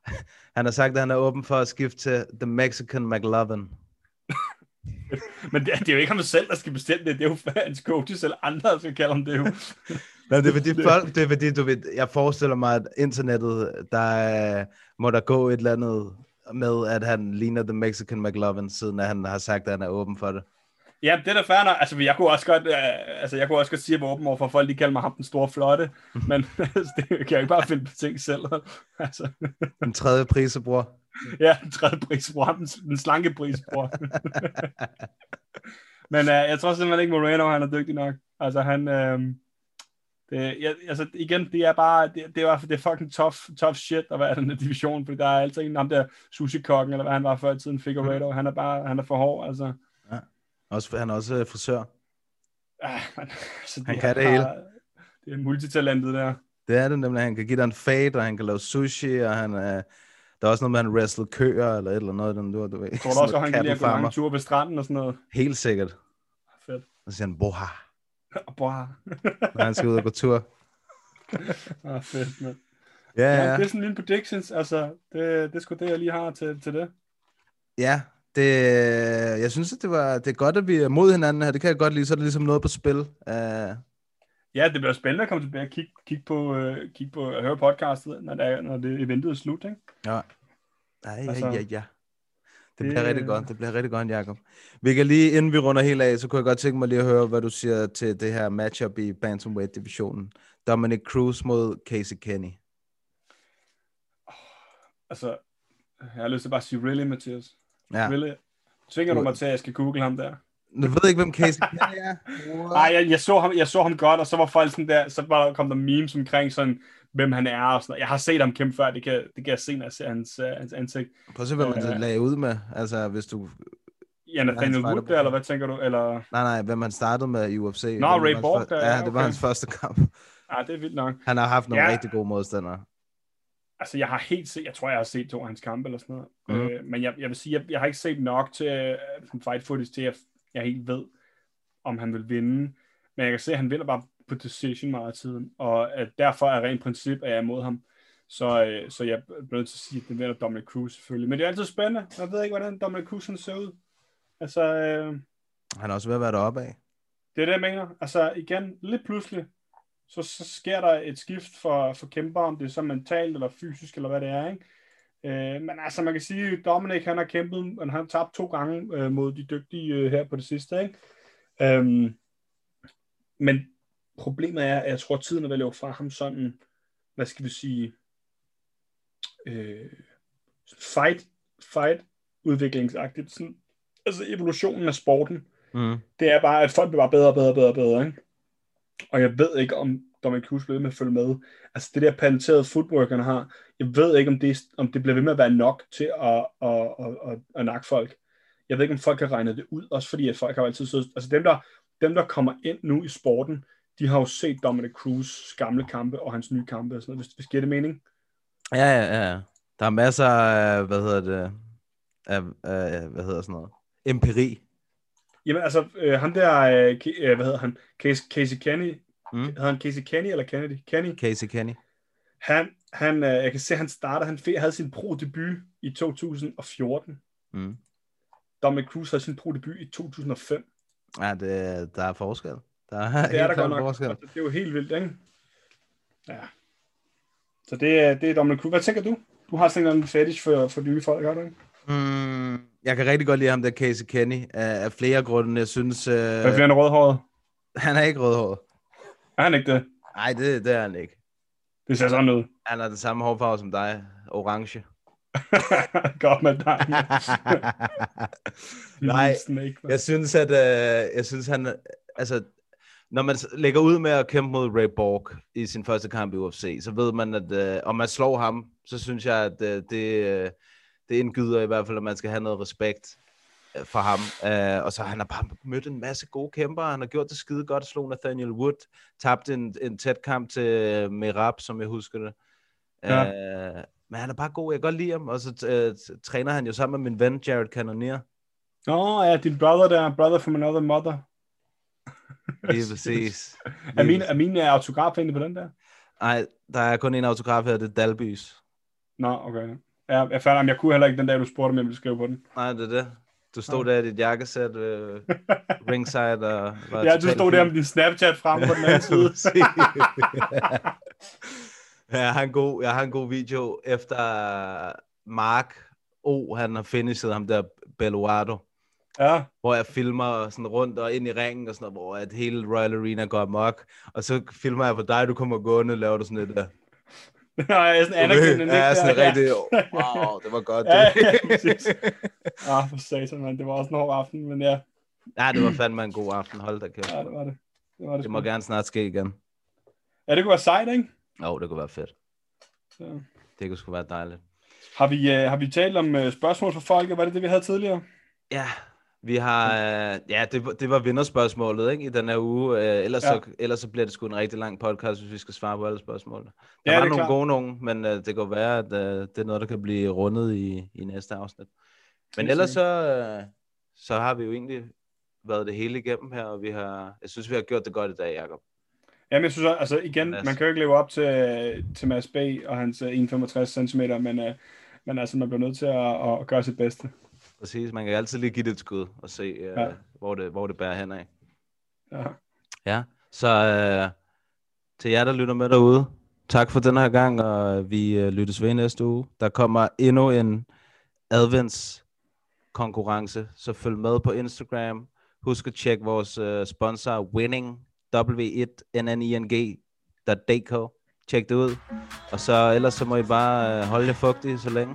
Han har sagt, at han er åben for at skifte til The Mexican McLovin. men det, det er jo ikke ham selv, der skal bestemme det. Det er jo hans coaches eller andre, der skal kalde ham det jo. Nej, det er fordi, folk, det er fordi du ved, jeg forestiller mig, at internettet, der øh, må der gå et eller andet med, at han ligner The Mexican McLovin, siden at han har sagt, at han er åben for det. Ja, det er da fair nok. Altså, jeg kunne også godt, øh, altså, jeg kunne også godt sige, at jeg var åben over for, at folk de kalder mig ham den store flotte, men altså, det kan jeg jo ikke bare finde på ting selv. altså, Den tredje prisebror. ja, den tredje prisbror, ham den, den slanke prisbror. men øh, jeg tror simpelthen ikke, Moreno han er dygtig nok. Altså, han, øh, det, ja, altså, igen, det er bare, det, det, er, det er fucking tough, tough shit at være i den her division, fordi der er altid en ham der sushi-kokken, eller hvad han var før i tiden, Figueredo, han er bare, han er for hård, altså. Også, han er også øh, frisør. Ah, man, altså, Han kan det bare- hele. Det er multitalentet der. Det er det nemlig. Han kan give dig en fade, og han kan lave sushi, og han, øh, der er også noget med, at han wrestle køer, eller et eller noget, den du, du ved. Tror du også, at han kan lide at gå mange ture på stranden og sådan noget? Helt sikkert. Fedt. Og så siger han, boha, Boah. når han skal ud og gå tur. ah, fedt, mand. Ja, Ja, ja. det er sådan en predictions, altså, det, det er sgu det, jeg lige har til, til det. Ja, det, jeg synes, at det, var, det er godt, at vi er mod hinanden her. Det kan jeg godt lide. Så er der ligesom noget på spil. Uh, Ja, det bliver spændende at komme tilbage og kigge, kigge på, uh, kigge på og høre podcastet, når det, er, når det eventet er slut, ikke? ja. Ej, ja, Altså, ja, ja. Det det- bliver rigtig godt. Det bliver rigtig godt, Jacob. Vi kan lige, inden vi runder helt af, så kunne jeg godt tænke mig lige at høre, hvad du siger til det her matchup i Bantamweight-divisionen. Dominic Cruz mod Casey Kenny. Altså, jeg har lyst til bare at sige, really, Mathias? Ja. Really? Tvinger du mig til, at jeg skal google ham der? Nu ved jeg ikke, hvem Casey Kenny er. Nej, jeg, jeg, så ham, jeg så ham godt, og så var folk sådan der, så var der, kom der memes omkring sådan, hvem han er og sådan noget. Jeg har set ham kæmpe før, det kan, det kan jeg se, når jeg ser hans, uh, hans ansigt. Prøv at se, hvad man Øh. lagde ud med. Altså, hvis du... Ja, Nathaniel Wood der, eller hvad tænker du? Eller... Nej, nej, hvem han startede med i UFC. Nå, var Ray Borg der, Ja, ja, det var okay. hans første kamp. Ah, det er vildt nok. Han har haft nogle Ja. rigtig gode modstandere. Altså, jeg har helt set, jeg tror, jeg har set to af hans kampe eller sådan noget. Mm. Øh, men jeg, jeg vil sige, jeg, jeg har ikke set nok til uh, fight footage til, at jeg helt ved, om han vil vinde. Men jeg kan se, at han vinder bare på decision meget af tiden. Og at derfor er rent princip, at jeg er imod ham. Så, øh, så jeg bliver nødt til at sige, at den vinder Dominic Cruz selvfølgelig. Men det er altid spændende. Jeg ved ikke, hvordan Dominic Cruz han ser ud. Altså, øh, Han er også ved at være deroppe af. det er det, jeg mener. Altså igen, lidt pludselig, så, så sker der et skift for, for kæmper, om det er så mentalt eller fysisk, eller hvad det er, ikke? Øh, men altså, man kan sige, at Dominic, han har kæmpet, han har tabt to gange øh, mod de dygtige øh, her på det sidste, ikke? Øhm, men problemet er, at jeg tror, at tiden er ved at løbe fra ham sådan, hvad skal vi sige, øh, fight, fight udviklingsagtigt, sådan, altså evolutionen af sporten, Mm. det er bare, at folk bliver bare bedre og bedre og bedre bedre, ikke? Og jeg ved ikke, om Dominic Cruz bliver ved med at følge med. Altså det der patenterede footwork, han har, jeg ved ikke, om det, om det bliver ved med at være nok til at, at, at, at, at nakke folk. Jeg ved ikke, om folk har regnet det ud, også fordi at folk har altid siddet, altså dem der, dem, der kommer ind nu i sporten, de har jo set Dominic Cruz gamle kampe og hans nye kampe og sådan noget, hvis, hvis det giver det mening. Ja, ja, ja. Der er masser af, hvad hedder det, af, af hvad hedder sådan noget, empiri. Jamen altså, øh, ham der, øh, øh, hvad hedder han, Casey, Casey Kenny, Mm. hedder han Casey Kenny eller Kennedy? Kenny? Casey Kenny. Han, han, øh, jeg kan se, han starter, han havde sin pro-debut i 2014. Mm. Dominic Cruz havde sin pro-debut i 2005. Ja, det, der er forskel. Der er, Det er der godt nok. forskel. og Det er jo helt vildt, ikke? Ja. Så det, er- det er Dominic Cruz. Hvad tænker du? Du har sådan en fetish for, for nye folk, har du ikke? Mm, jeg kan rigtig godt lide ham der Casey Kenny af, af flere grunde. Jeg synes, øh, Hvad er flere rødhåret? han er ikke rødhåret. Er han ikke det? Nej, det, det er han ikke. Det ser sådan ud. Han har den samme hårfarve som dig. Orange. godt med dig. Nej, Snake, man. Jeg synes, at øh, jeg synes, han, altså, når man lægger ud med at kæmpe mod Ray Borg i sin første kamp i UFC, så ved man, at øh, om man slår ham, så synes jeg, at øh, det, øh, det indgyder i hvert fald, at man skal have noget respekt. Øh, for ham. Uh, og så han har bare mødt en masse gode kæmper. Han har gjort det skide godt. Slog Nathaniel Wood. Tabte en, en tæt kamp til øh, Merab, som jeg husker det. Ja. Uh, men han er bare god. Jeg kan godt lide ham. Og så uh, træner han jo sammen med min ven, Jared Cannonier. Nå, ja, din brother der, brother from another mother. Lige præcis. Er min, er min øh, autograf egentlig på den der? Nej, der er kun en autograf her, det er Dalbys. Nå, okay. Ja, jeg fandt, jeg kunne heller ikke den dag, du spurgte, om jeg ville skrive på den. Nej, det er det. Du stod der i dit jakkesæt, øh, ringside, og var Ja, du stod der med din Snapchat frem på den anden side. Ja, jeg har en god, jeg har en god video efter Mark O, han har finishet ham der Belluardo, ja, hvor jeg filmer sådan rundt og ind i ringen og sådan noget, hvor at hele Royal Arena går amok, og så filmer jeg på dig, du kommer gående, laver du sådan lidt der. Nej, jeg er sådan anerkendende. Ja, sådan der. rigtig, wow, det var godt. Ja, det. ja, præcis. Ah, for satan, man. Det var også en hård aften, men ja, ja, det var fandme en god aften, hold da kæft. ja det var det. Det, var det, Det må gerne snart ske igen. Ja, det kunne være sejt, ikke? Jo, det kunne være fedt. Så. Det kunne sgu være dejligt. Har vi, uh, har vi talt om uh, spørgsmål fra folk? Var det det, vi havde tidligere? Ja, vi har, øh, ja, det, var- det var vinderspørgsmålet, ikke, i den her uge. Øh, ellers, Ja. så, ellers så bliver det sgu en rigtig lang podcast, hvis vi skal svare på alle spørgsmålene. Der Ja, var nogle klart. gode nogen, men øh, det kan være, at øh, det er noget, der kan blive rundet i, i næste afsnit. Men Helt ellers så, øh, så har vi jo egentlig været det hele igennem her, og vi har, jeg synes, vi har gjort det godt i dag, Jacob. Jamen, jeg synes også, altså igen, Mads. man kan jo ikke leve op til, til Mads B. og hans uh, 1,65 cm, men, uh, men altså, man bliver nødt til at, at gøre sit bedste. Præcis, man kan altid lige give det et skud og se, øh, Ja. hvor, det, hvor det bærer hen af. Ja. Ja, så øh, til jer, der lytter med derude, tak for den her gang, og vi øh, lyttes ved næste uge. Der kommer endnu en advents konkurrence, så følg med på Instagram. Husk at tjekke vores øh, sponsor Winning, w1nning.dk. Tjek det ud. Og så ellers så må I bare øh, holde jer fugtige så længe.